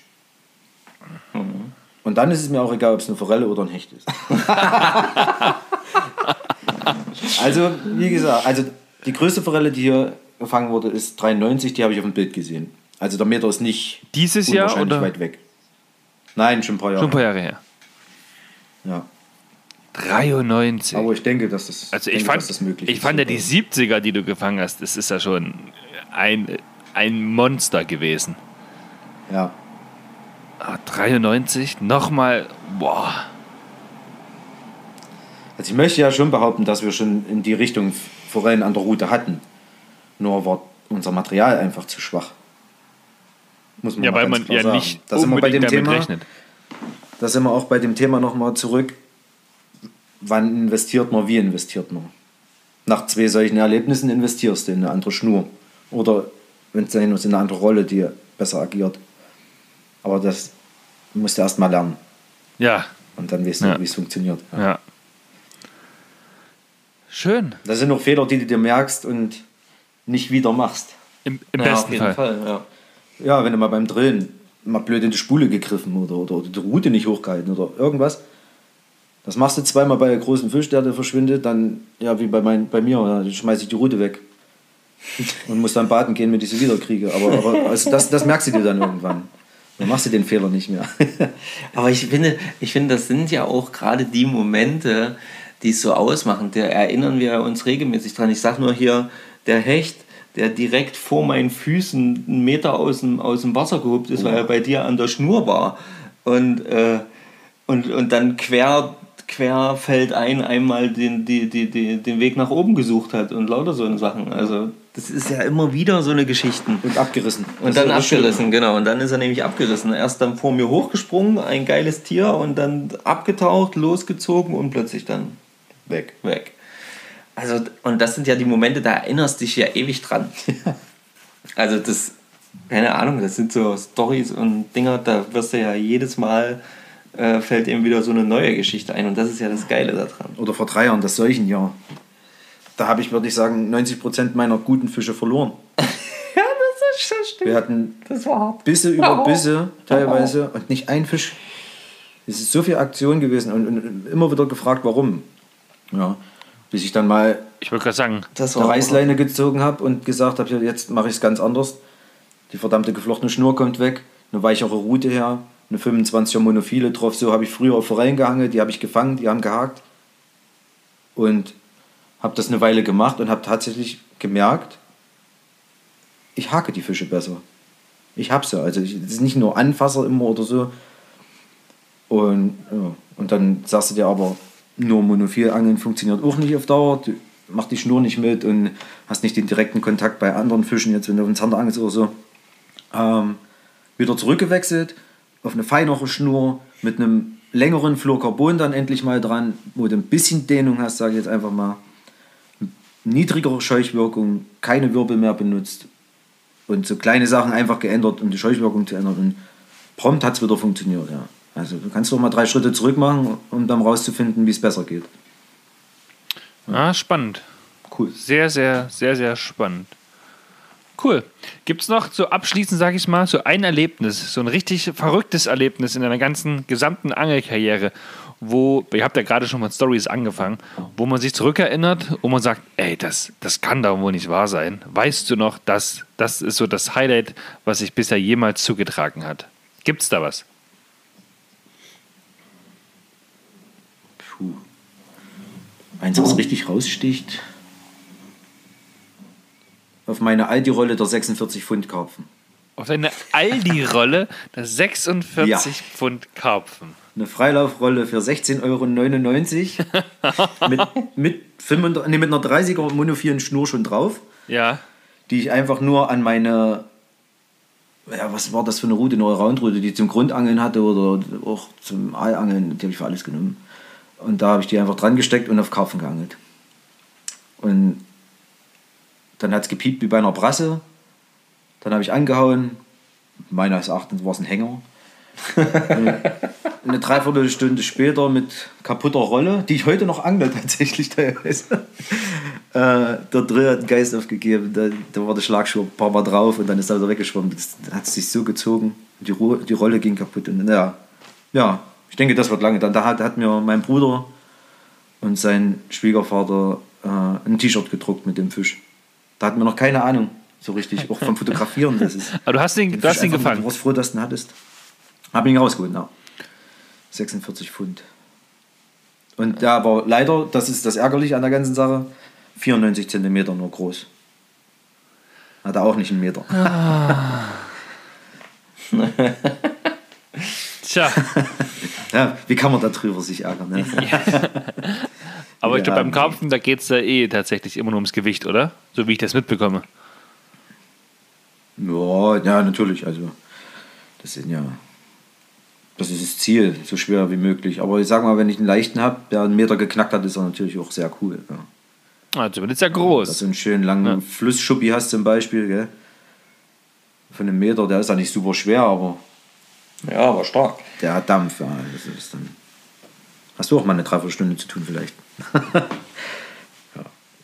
Und dann ist es mir auch egal, ob es eine Forelle oder ein Hecht ist. also, wie gesagt, also die größte Forelle, die hier gefangen wurde, ist 93, die habe ich auf dem Bild gesehen. Also der Meter ist nicht Dieses Jahr oder weit weg. Nein, schon ein paar Jahre. schon ein paar Jahre her? Ja. 93. Aber ich denke, dass das, Also ich denke, fand, dass das möglich ich ist. fand ja die 70er, die du gefangen hast, das ist ja schon ein, ein Monster gewesen. Ja. Ah, 93, nochmal, boah. Also ich möchte ja schon behaupten, dass wir schon in die Richtung Forellen an der Route hatten. Nur war unser Material einfach zu schwach. Muss man Ja, weil man ja sagen. nicht da sind wir bei dem Thema, rechnet. Da sind wir auch bei dem Thema nochmal zurück. Wann investiert man, wie investiert man? Nach zwei solchen Erlebnissen investierst du in eine andere Schnur. Oder wenn es dahin ist, in eine andere Rolle, die besser agiert. Aber das musst du erst mal lernen. Ja, Und dann weißt du, Ja. wie es funktioniert. ja. Schön, Das sind noch Fehler, die du dir merkst und nicht wieder machst. im, im Ja, auf besten jeden Fall. Fall. ja. Ja, wenn du mal beim Drillen mal blöd in die Spule gegriffen oder, oder, oder die Route nicht hochgehalten oder irgendwas. Das machst du zweimal bei einem großen Fisch, der da verschwindet, dann, ja, wie bei, mein, bei mir, dann schmeiße ich die Route weg. Und muss dann baden gehen, wenn ich sie wieder kriege. Aber, aber also das, das merkst du dir dann irgendwann. Dann machst du den Fehler nicht mehr. Aber ich finde, ich finde, das sind ja auch gerade die Momente, die es so ausmachen. Da erinnern wir uns regelmäßig dran. Ich sage nur hier, der Hecht, der direkt vor meinen Füßen einen Meter aus dem, aus dem Wasser gehobt ist, weil er bei dir an der Schnur war. Und, äh, und, und dann quer, quer fällt ein einmal den, die, die, die, den Weg nach oben gesucht hat und lauter so eine Sachen. Also das ist ja immer wieder so eine Geschichten. Und abgerissen. Und Das dann abgerissen, genau. Und dann ist er nämlich abgerissen. Erst dann vor mir hochgesprungen, ein geiles Tier, und dann abgetaucht, losgezogen und plötzlich dann Weg. weg. Also, und das sind ja die Momente, da erinnerst dich ja ewig dran. Also, das, keine Ahnung, das sind so Stories und Dinger, da wirst du ja jedes Mal, äh, fällt eben wieder so eine neue Geschichte ein. Und das ist ja das Geile daran. Oder vor drei Jahren, das Seuchenjahr. Da habe ich, würde ich sagen, 90% meiner guten Fische verloren. Ja, das ist das stimmt. Wir hatten Das war hart. Bisse über Oh. Bisse teilweise und nicht ein Fisch. Es ist so viel Aktion gewesen und, und immer wieder gefragt, warum. Ja, bis ich dann mal Ich wollte gerade sagen, Das eine war Reißleine gezogen habe und gesagt habe, jetzt mache ich es ganz anders. Die verdammte geflochtene Schnur kommt weg, eine weichere Route her, eine 25er Monophile drauf. So habe ich früher auf Forellen gehangen, die habe ich gefangen, die haben gehakt. Und habe das eine Weile gemacht und habe tatsächlich gemerkt, ich hake die Fische besser. Ich habe sie. Also es ist nicht nur Anfasser immer oder so. Und, ja. und dann sagst du dir aber, nur Monophilangeln funktioniert auch nicht auf Dauer. Du machst die Schnur nicht mit und hast nicht den direkten Kontakt bei anderen Fischen, jetzt wenn du auf den Zander angelst oder so. Ähm, wieder zurückgewechselt auf eine feinere Schnur mit einem längeren Fluorcarbon dann endlich mal dran, wo du ein bisschen Dehnung hast, sage ich jetzt einfach mal. Niedrigere Scheuchwirkung, keine Wirbel mehr benutzt und so kleine Sachen einfach geändert, um die Scheuchwirkung zu ändern. Und prompt hat es wieder funktioniert, ja. Also du kannst doch mal drei Schritte zurück machen, um dann rauszufinden, wie es besser geht. ah, spannend. Cool. Sehr, sehr, sehr, sehr spannend. Cool. Gibt es noch so abschließend, sage ich mal, so ein Erlebnis, so ein richtig verrücktes Erlebnis in deiner ganzen gesamten Angelkarriere, wo, ihr habt ja gerade schon mit Stories angefangen, wo man sich zurückerinnert und man sagt, ey, das, das kann doch wohl nicht wahr sein. Weißt du noch, das, das ist so das Highlight, was sich bisher jemals zugetragen hat. Gibt es da was? Puh. Eins, was richtig raussticht. Auf meine Aldi-Rolle der 46 Pfund Karpfen. auf deine Aldi-Rolle das 46 Ja. Pfund Karpfen. Eine Freilaufrolle für 16,99 Euro mit, mit, 35, nee, mit einer 30er monophilen Schnur schon drauf, Ja. die ich einfach nur an meine, ja, was war das für eine Route, eine Allround-Route, die ich zum Grundangeln hatte oder auch zum Aalangeln, die habe ich für alles genommen. Und da habe ich die einfach dran gesteckt und auf Karpfen geangelt. Und dann hat es gepiept wie bei einer Brasse. Dann habe ich angehauen. Meines Erachtens war es ein Hänger. Eine Dreiviertelstunde später mit kaputter Rolle, die ich heute noch angle tatsächlich teilweise. Äh, der Drill hat einen Geist aufgegeben, da, da war der Schlagschuh ein paar Mal drauf und dann ist er wieder weggeschwommen. Das hat sich so gezogen, die, Ro die Rolle ging kaputt. Und ja, ja, ich denke, das wird lange. Dann da hat, hat mir mein Bruder und sein Schwiegervater äh, ein T-Shirt gedruckt mit dem Fisch. Da hatten wir noch keine Ahnung, so richtig, auch vom Fotografieren. Das ist, Aber du hast ihn, den du hast einfach- gefangen. Du warst froh, dass du ihn hattest. Hab ihn rausgeholt, ja. 46 Pfund. Und der war leider, das ist das Ärgerliche an der ganzen Sache, 94 Zentimeter nur groß. Hat er auch nicht einen Meter. Tja, Ja, wie kann man darüber sich ärgern? Ne? Aber ich glaube, beim Karpfen, da geht es ja eh tatsächlich immer nur ums Gewicht, oder? So wie ich das mitbekomme. Ja, ja, natürlich. Also, das sind ja. Das ist das Ziel, so schwer wie möglich. Aber ich sag mal, wenn ich einen leichten habe, der einen Meter geknackt hat, ist er natürlich auch sehr cool. Ja. Also, zumindest ja Dass groß. du einen schönen langen Ja. Flussschuppi hast zum Beispiel, gell? Von einem Meter, der ist ja nicht super schwer, aber Ja, aber stark. der hat Dampf. Ja. Das ist dann Hast du auch mal eine Dreiviertelstunde zu tun vielleicht. ja.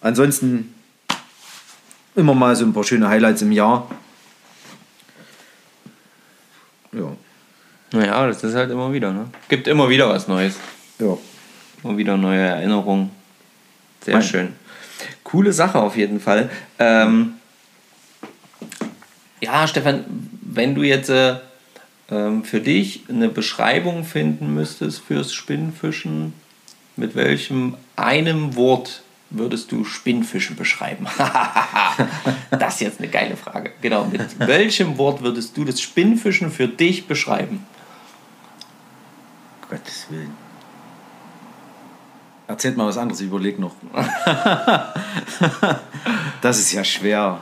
Ansonsten immer mal so ein paar schöne Highlights im Jahr. Ja. Naja, das ist halt immer wieder, ne? Gibt immer wieder was Neues. Ja. Immer wieder neue Erinnerungen. Sehr Mein- schön. Coole Sache auf jeden Fall. Ähm, ja, Stefan, wenn du jetzt äh, ähm, für dich eine Beschreibung finden müsstest fürs Spinnfischen, mit welchem einem Wort würdest du Spinnfischen beschreiben? das ist jetzt eine geile Frage. Genau, mit welchem Wort würdest du das Spinnfischen für dich beschreiben? Gottes Willen. Erzählt mal was anderes, ich überleg noch. das ist ja schwer.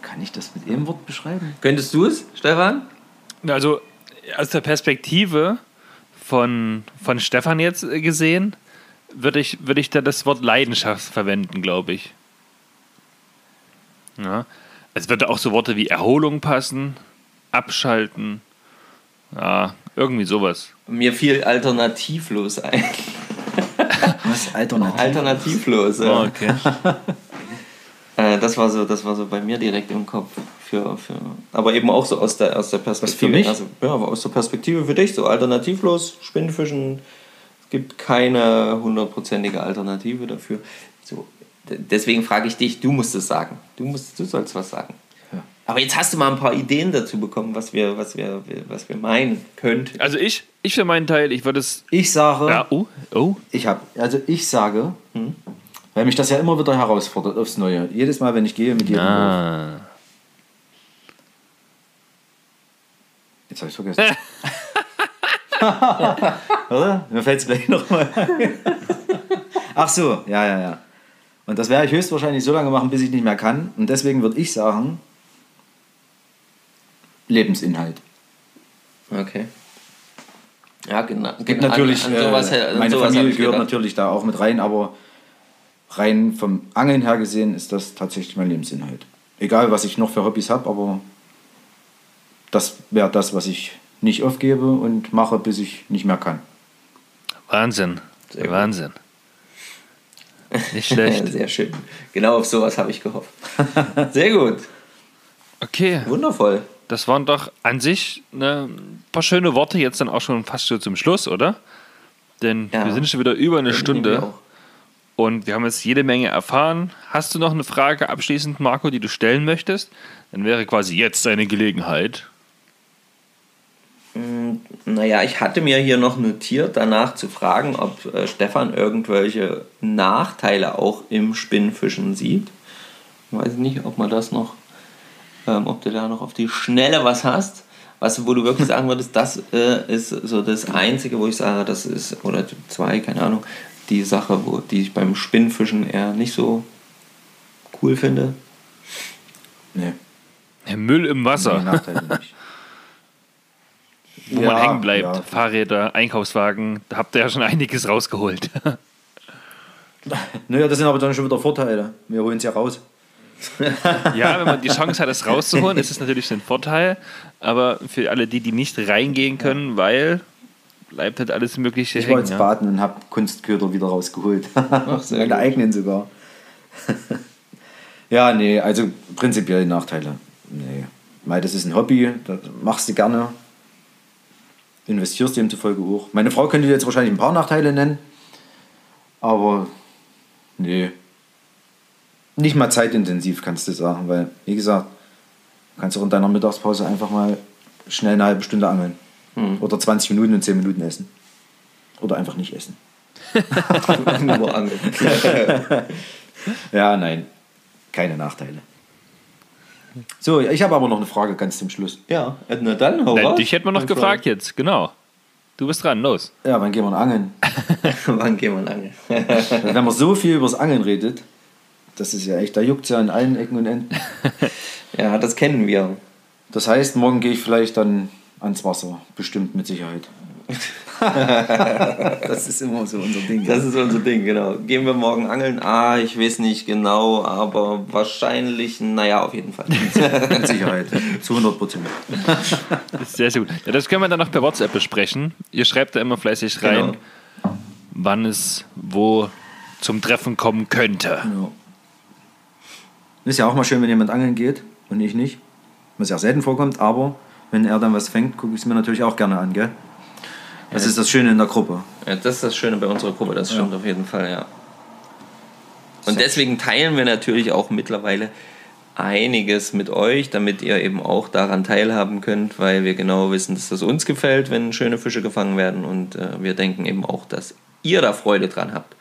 Kann ich das mit einem Wort beschreiben? Könntest du es, Stefan? Also aus der Perspektive von, von Stefan jetzt gesehen, würde ich, würde ich da das Wort Leidenschaft verwenden, glaube ich. Ja. Es würde auch so Worte wie Erholung passen, abschalten, ja, irgendwie sowas. Mir fiel alternativlos ein. Was? Alternativ? Alternativlos, ja. Oh, okay. Äh, das, war so, das war so bei mir direkt im Kopf. Für, für, aber eben auch so aus der, aus der Perspektive. mich? Also, ja, aber aus der Perspektive für dich, so alternativlos, Spinnfischen. Es gibt keine hundertprozentige Alternative dafür. So, deswegen frage ich dich, du musst es sagen. Du, musst, du sollst was sagen. Ja. Aber jetzt hast du mal ein paar Ideen dazu bekommen, was wir, was wir, was wir meinen könnten. Also ich, ich für meinen Teil, ich würde es. Ich sage, Ja, oh, oh. ich habe, also ich sage, weil mich das ja immer wieder herausfordert aufs Neue. Jedes Mal, wenn ich gehe mit jedem Wurf. Ah. Jetzt habe ich vergessen. Oder? Mir fällt es gleich nochmal ein. Ach so, ja, ja, ja. Und das werde ich höchstwahrscheinlich so lange machen, bis ich nicht mehr kann. Und deswegen würde ich sagen, Lebensinhalt. Okay. Ja, genau. Gibt natürlich, an, an sowas, äh, an meine Familie gehört gedacht. natürlich da auch mit rein, aber rein vom Angeln her gesehen ist das tatsächlich mein Lebensinhalt. Egal, was ich noch für Hobbys habe, aber das wäre das, was ich nicht aufgebe und mache, bis ich nicht mehr kann. Wahnsinn. Sehr gut. Wahnsinn. Nicht schlecht. Sehr schön. Genau auf sowas habe ich gehofft. Sehr gut. Okay, Wundervoll. das waren doch an sich ne, ein paar schöne Worte jetzt dann auch schon fast so zum Schluss, oder? Denn Ja. wir sind schon wieder über eine Stunde und wir haben jetzt jede Menge erfahren. Hast du noch eine Frage abschließend, Marco, die du stellen möchtest? Dann wäre quasi jetzt deine Gelegenheit. Naja, ich hatte mir hier noch notiert, danach zu fragen, ob äh, Stefan irgendwelche Nachteile auch im Spinnfischen sieht. Ich weiß nicht, ob wir das noch äh, ähm, ob du da noch auf die Schnelle was hast. Was, wo du wirklich sagen würdest, das äh, ist so das Einzige, wo ich sage, das ist, oder zwei, keine Ahnung, die Sache, wo, die ich beim Spinnfischen eher nicht so cool finde. Nee, Der Müll im Wasser, Nachteile nicht. Wo Ja, man hängen bleibt. ja. Fahrräder, Einkaufswagen, da habt ihr ja schon einiges rausgeholt. Naja, das sind aber dann schon wieder Vorteile. Wir holen es ja raus. ja, wenn man die Chance hat, es rauszuholen, ist es natürlich ein Vorteil. Aber für alle die, die nicht reingehen können, weil bleibt halt alles Mögliche Ich war hängen. jetzt Ja. baden und habe Kunstköder wieder rausgeholt. sehr Meine gut. eigenen sogar. ja, nee, also prinzipiell Nachteile. Nee. Weil das ist ein Hobby, das machst du gerne. Investierst demzufolge auch. Meine Frau könnte dir jetzt wahrscheinlich ein paar Nachteile nennen. Aber nee. Nicht mal zeitintensiv kannst du sagen, weil, wie gesagt, du kannst auch in deiner Mittagspause einfach mal schnell eine halbe Stunde angeln. Oder 20 Minuten und 10 Minuten essen. Oder einfach nicht essen. Nur angeln. Ja, nein, keine Nachteile. So, ich habe aber noch eine Frage ganz zum Schluss. ja, na dann, hau Nein, raus. dich hätten wir noch Meine gefragt jetzt, genau. Du bist dran, los. Ja, wann gehen wir angeln? Wann gehen wir angeln? Wenn man so viel übers Angeln redet, das ist ja echt, da juckt es ja an allen Ecken und Enden. ja, das kennen wir. Das heißt, morgen gehe ich vielleicht dann ans Wasser, bestimmt mit Sicherheit. das ist immer so unser Ding. Das ist unser Ding, genau. Gehen wir morgen angeln? Ah, ich weiß nicht genau, aber wahrscheinlich, naja, auf jeden Fall. mit Sicherheit, zu 100 Prozent. Sehr, sehr gut. Ja, das können wir dann noch per WhatsApp besprechen. Ihr schreibt da immer fleißig rein, Genau. wann es wo zum Treffen kommen könnte. Ja. Ist ja auch mal schön, wenn jemand angeln geht und ich nicht. Was ja selten vorkommt, aber wenn er dann was fängt, gucke ich es mir natürlich auch gerne an, gell? Das ist das Schöne in der Gruppe. Ja, das ist das Schöne bei unserer Gruppe, das stimmt auf jeden Fall, ja. Und deswegen teilen wir natürlich auch mittlerweile einiges mit euch, damit ihr eben auch daran teilhaben könnt, weil wir genau wissen, dass das uns gefällt, wenn schöne Fische gefangen werden und äh, wir denken eben auch, dass ihr da Freude dran habt.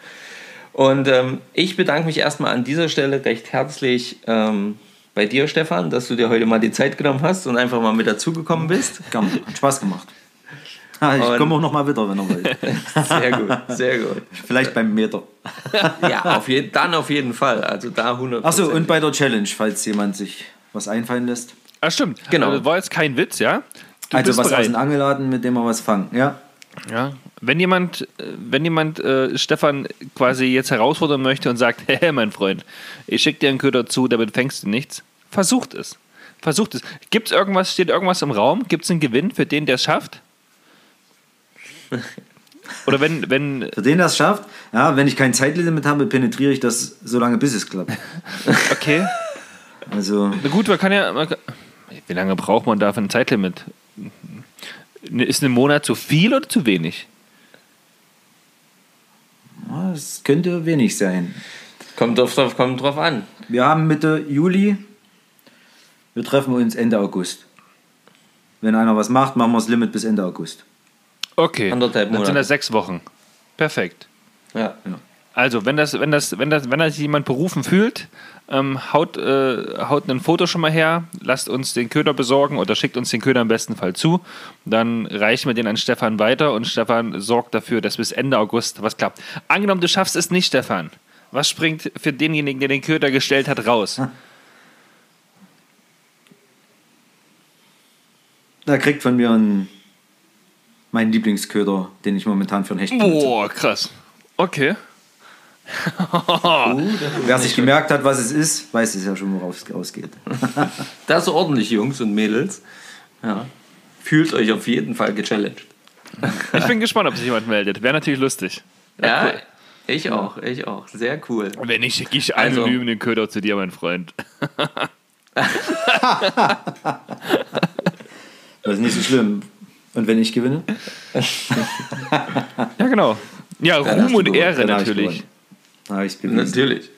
Und ähm, ich bedanke mich erstmal an dieser Stelle recht herzlich ähm, bei dir, Stefan, dass du dir heute mal die Zeit genommen hast und einfach mal mit dazugekommen bist. Hat Spaß gemacht. Ah, Ich Und- komme auch noch mal wieder, wenn ihr wollt. Sehr gut, sehr gut. Vielleicht beim Meter. Ja, auf jeden, dann auf jeden Fall. Also da 100 Achso, und bei der Challenge, falls jemand sich was einfallen lässt. Ah, stimmt. Genau. Also, war jetzt kein Witz, ja? Du also was aus bereit. dem Angelladen, mit dem wir was fangen. Ja, Ja. Wenn jemand, wenn jemand äh, Stefan quasi jetzt herausfordern möchte und sagt, hey, mein Freund, ich schicke dir einen Köder zu, damit fängst du nichts, versucht es. Versucht es. Gibt es irgendwas, steht irgendwas im Raum? Gibt es einen Gewinn für den, der es schafft? Oder wenn, wenn, für den das schafft, ja, wenn ich kein Zeitlimit habe, penetriere ich das so lange, bis es klappt. okay, Also, na gut, man kann ja, man kann, wie lange braucht man da für ein Zeitlimit? Ist ein Monat zu viel oder zu wenig? es könnte wenig sein. Kommt drauf, drauf, kommt drauf an. Wir haben Mitte Juli, wir treffen uns Ende August. Wenn einer was macht, machen wir das Limit bis Ende August. Okay, Anderthalb dann sind Monate. das sechs Wochen. Perfekt. Ja. Also, wenn das, wenn das, wenn das, wenn das jemand berufen fühlt, ähm, haut, äh, haut ein Foto schon mal her, lasst uns den Köder besorgen oder schickt uns den Köder im besten Fall zu. Dann reichen wir den an Stefan weiter und Stefan sorgt dafür, dass bis Ende August was klappt. Angenommen, du schaffst es nicht, Stefan. Was springt für denjenigen, der den Köder gestellt hat, raus? Er kriegt von mir einen, meinen Lieblingsköder, den ich momentan für einen Hecht benutze. Boah, krass. Okay. Wer sich gemerkt hat, was es ist, weiß es ja schon, worauf es ausgeht. Das ist ordentlich, Jungs und Mädels. Ja. Fühlt euch auf jeden Fall gechallenged. Ich bin gespannt, ob sich jemand meldet. Wäre natürlich lustig. Ja, cool. ich auch, ich auch. Sehr cool. Wenn nicht, schicke ich Also- anonym den Köder zu dir, mein Freund. Das ist nicht so schlimm. Und wenn ich gewinne? Ja, genau. Ja, Ruhm und gewonnen. Ehre Dann hab ich natürlich. gewonnen. Habe ich es bewiesen. Natürlich.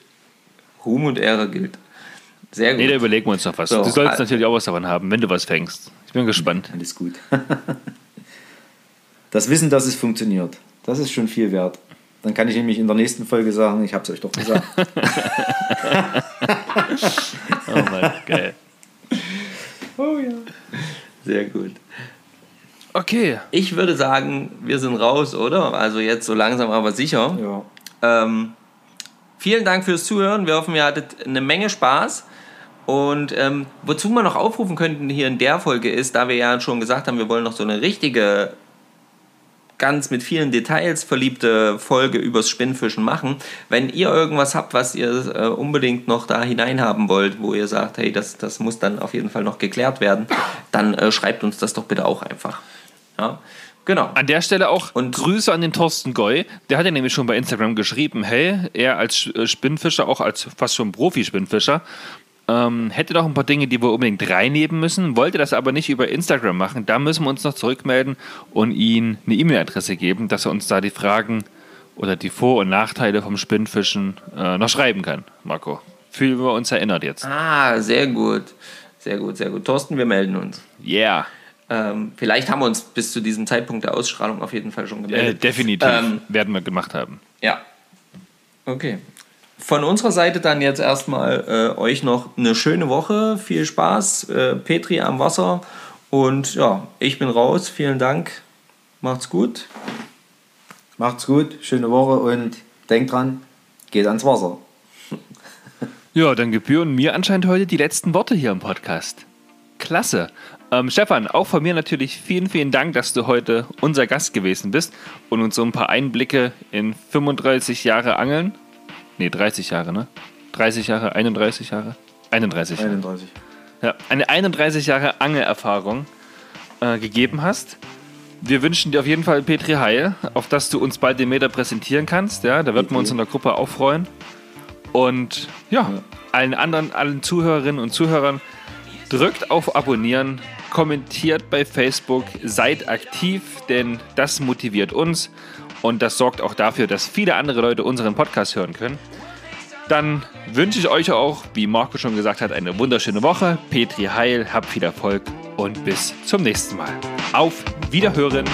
Ruhm und Ehre gilt. Sehr Nee, da gut. überlegen wir uns noch was. So, du sollst also- natürlich auch was davon haben, wenn du was fängst. Ich bin gespannt. Alles gut. Das Wissen, dass es funktioniert, das ist schon viel wert. Dann kann ich nämlich in der nächsten Folge sagen, ich habe es euch doch gesagt. Oh Mann, geil. Oh ja. Sehr gut. Okay. Ich würde sagen, wir sind raus, oder? Also jetzt so langsam aber sicher. Ja. Ähm, vielen Dank fürs Zuhören. Wir hoffen, ihr hattet eine Menge Spaß. Und ähm, wozu wir noch aufrufen könnten hier in der Folge ist, da wir ja schon gesagt haben, wir wollen noch so eine richtige, ganz mit vielen Details verliebte Folge übers Spinnfischen machen. Wenn ihr irgendwas habt, was ihr äh, unbedingt noch da hineinhaben wollt, wo ihr sagt, hey, das, das muss dann auf jeden Fall noch geklärt werden, dann äh, schreibt uns das doch bitte auch einfach. Ja, genau. An der Stelle auch Und- Grüße an den Thorsten Goy. Der hat ja nämlich schon bei Instagram geschrieben, hey, er als äh, Spinnfischer, auch als fast schon Profi-Spinnfischer, ähm, hätte noch ein paar Dinge, die wir unbedingt reinnehmen müssen, wollte das aber nicht über Instagram machen. Da müssen wir uns noch zurückmelden und ihm eine E-Mail-Adresse geben, dass er uns da die Fragen oder die Vor- und Nachteile vom Spinnfischen äh, noch schreiben kann, Marco. Fühlen wir uns erinnert jetzt. Ah, sehr gut. Sehr gut, sehr gut. Thorsten, wir melden uns. Yeah. Ähm, vielleicht haben wir uns bis zu diesem Zeitpunkt der Ausstrahlung auf jeden Fall schon Äh, gemeldet. definitiv Ähm, werden wir gemacht haben. Ja. Okay. Von unserer Seite dann jetzt erstmal äh, euch noch eine schöne Woche. Viel Spaß. Äh, Petri am Wasser. Und ja, ich bin raus. Vielen Dank. Macht's gut. Macht's gut, schöne Woche und denkt dran, geht ans Wasser. Ja, dann gebühren mir anscheinend heute die letzten Worte hier im Podcast. Klasse. Ähm, Stefan, auch von mir natürlich vielen, vielen Dank, dass du heute unser Gast gewesen bist und uns so ein paar Einblicke in 35 Jahre Angeln. Nee, 30 Jahre, ne? 30 Jahre, 31 Jahre? 31 Jahre. 31. Ja, eine 31 Jahre Angelerfahrung äh, gegeben hast. Wir wünschen dir auf jeden Fall Petri Heil, auf dass du uns bald den Meter präsentieren kannst. Ja, da wird man uns in der Gruppe auch freuen. Und ja, allen anderen, allen Zuhörerinnen und Zuhörern, drückt auf Abonnieren, kommentiert bei Facebook, seid aktiv, denn das motiviert uns und das sorgt auch dafür, dass viele andere Leute unseren Podcast hören können. Dann wünsche ich euch auch, wie Marco schon gesagt hat, eine wunderschöne Woche. Petri Heil, habt viel Erfolg und bis zum nächsten Mal. Auf Wiederhören.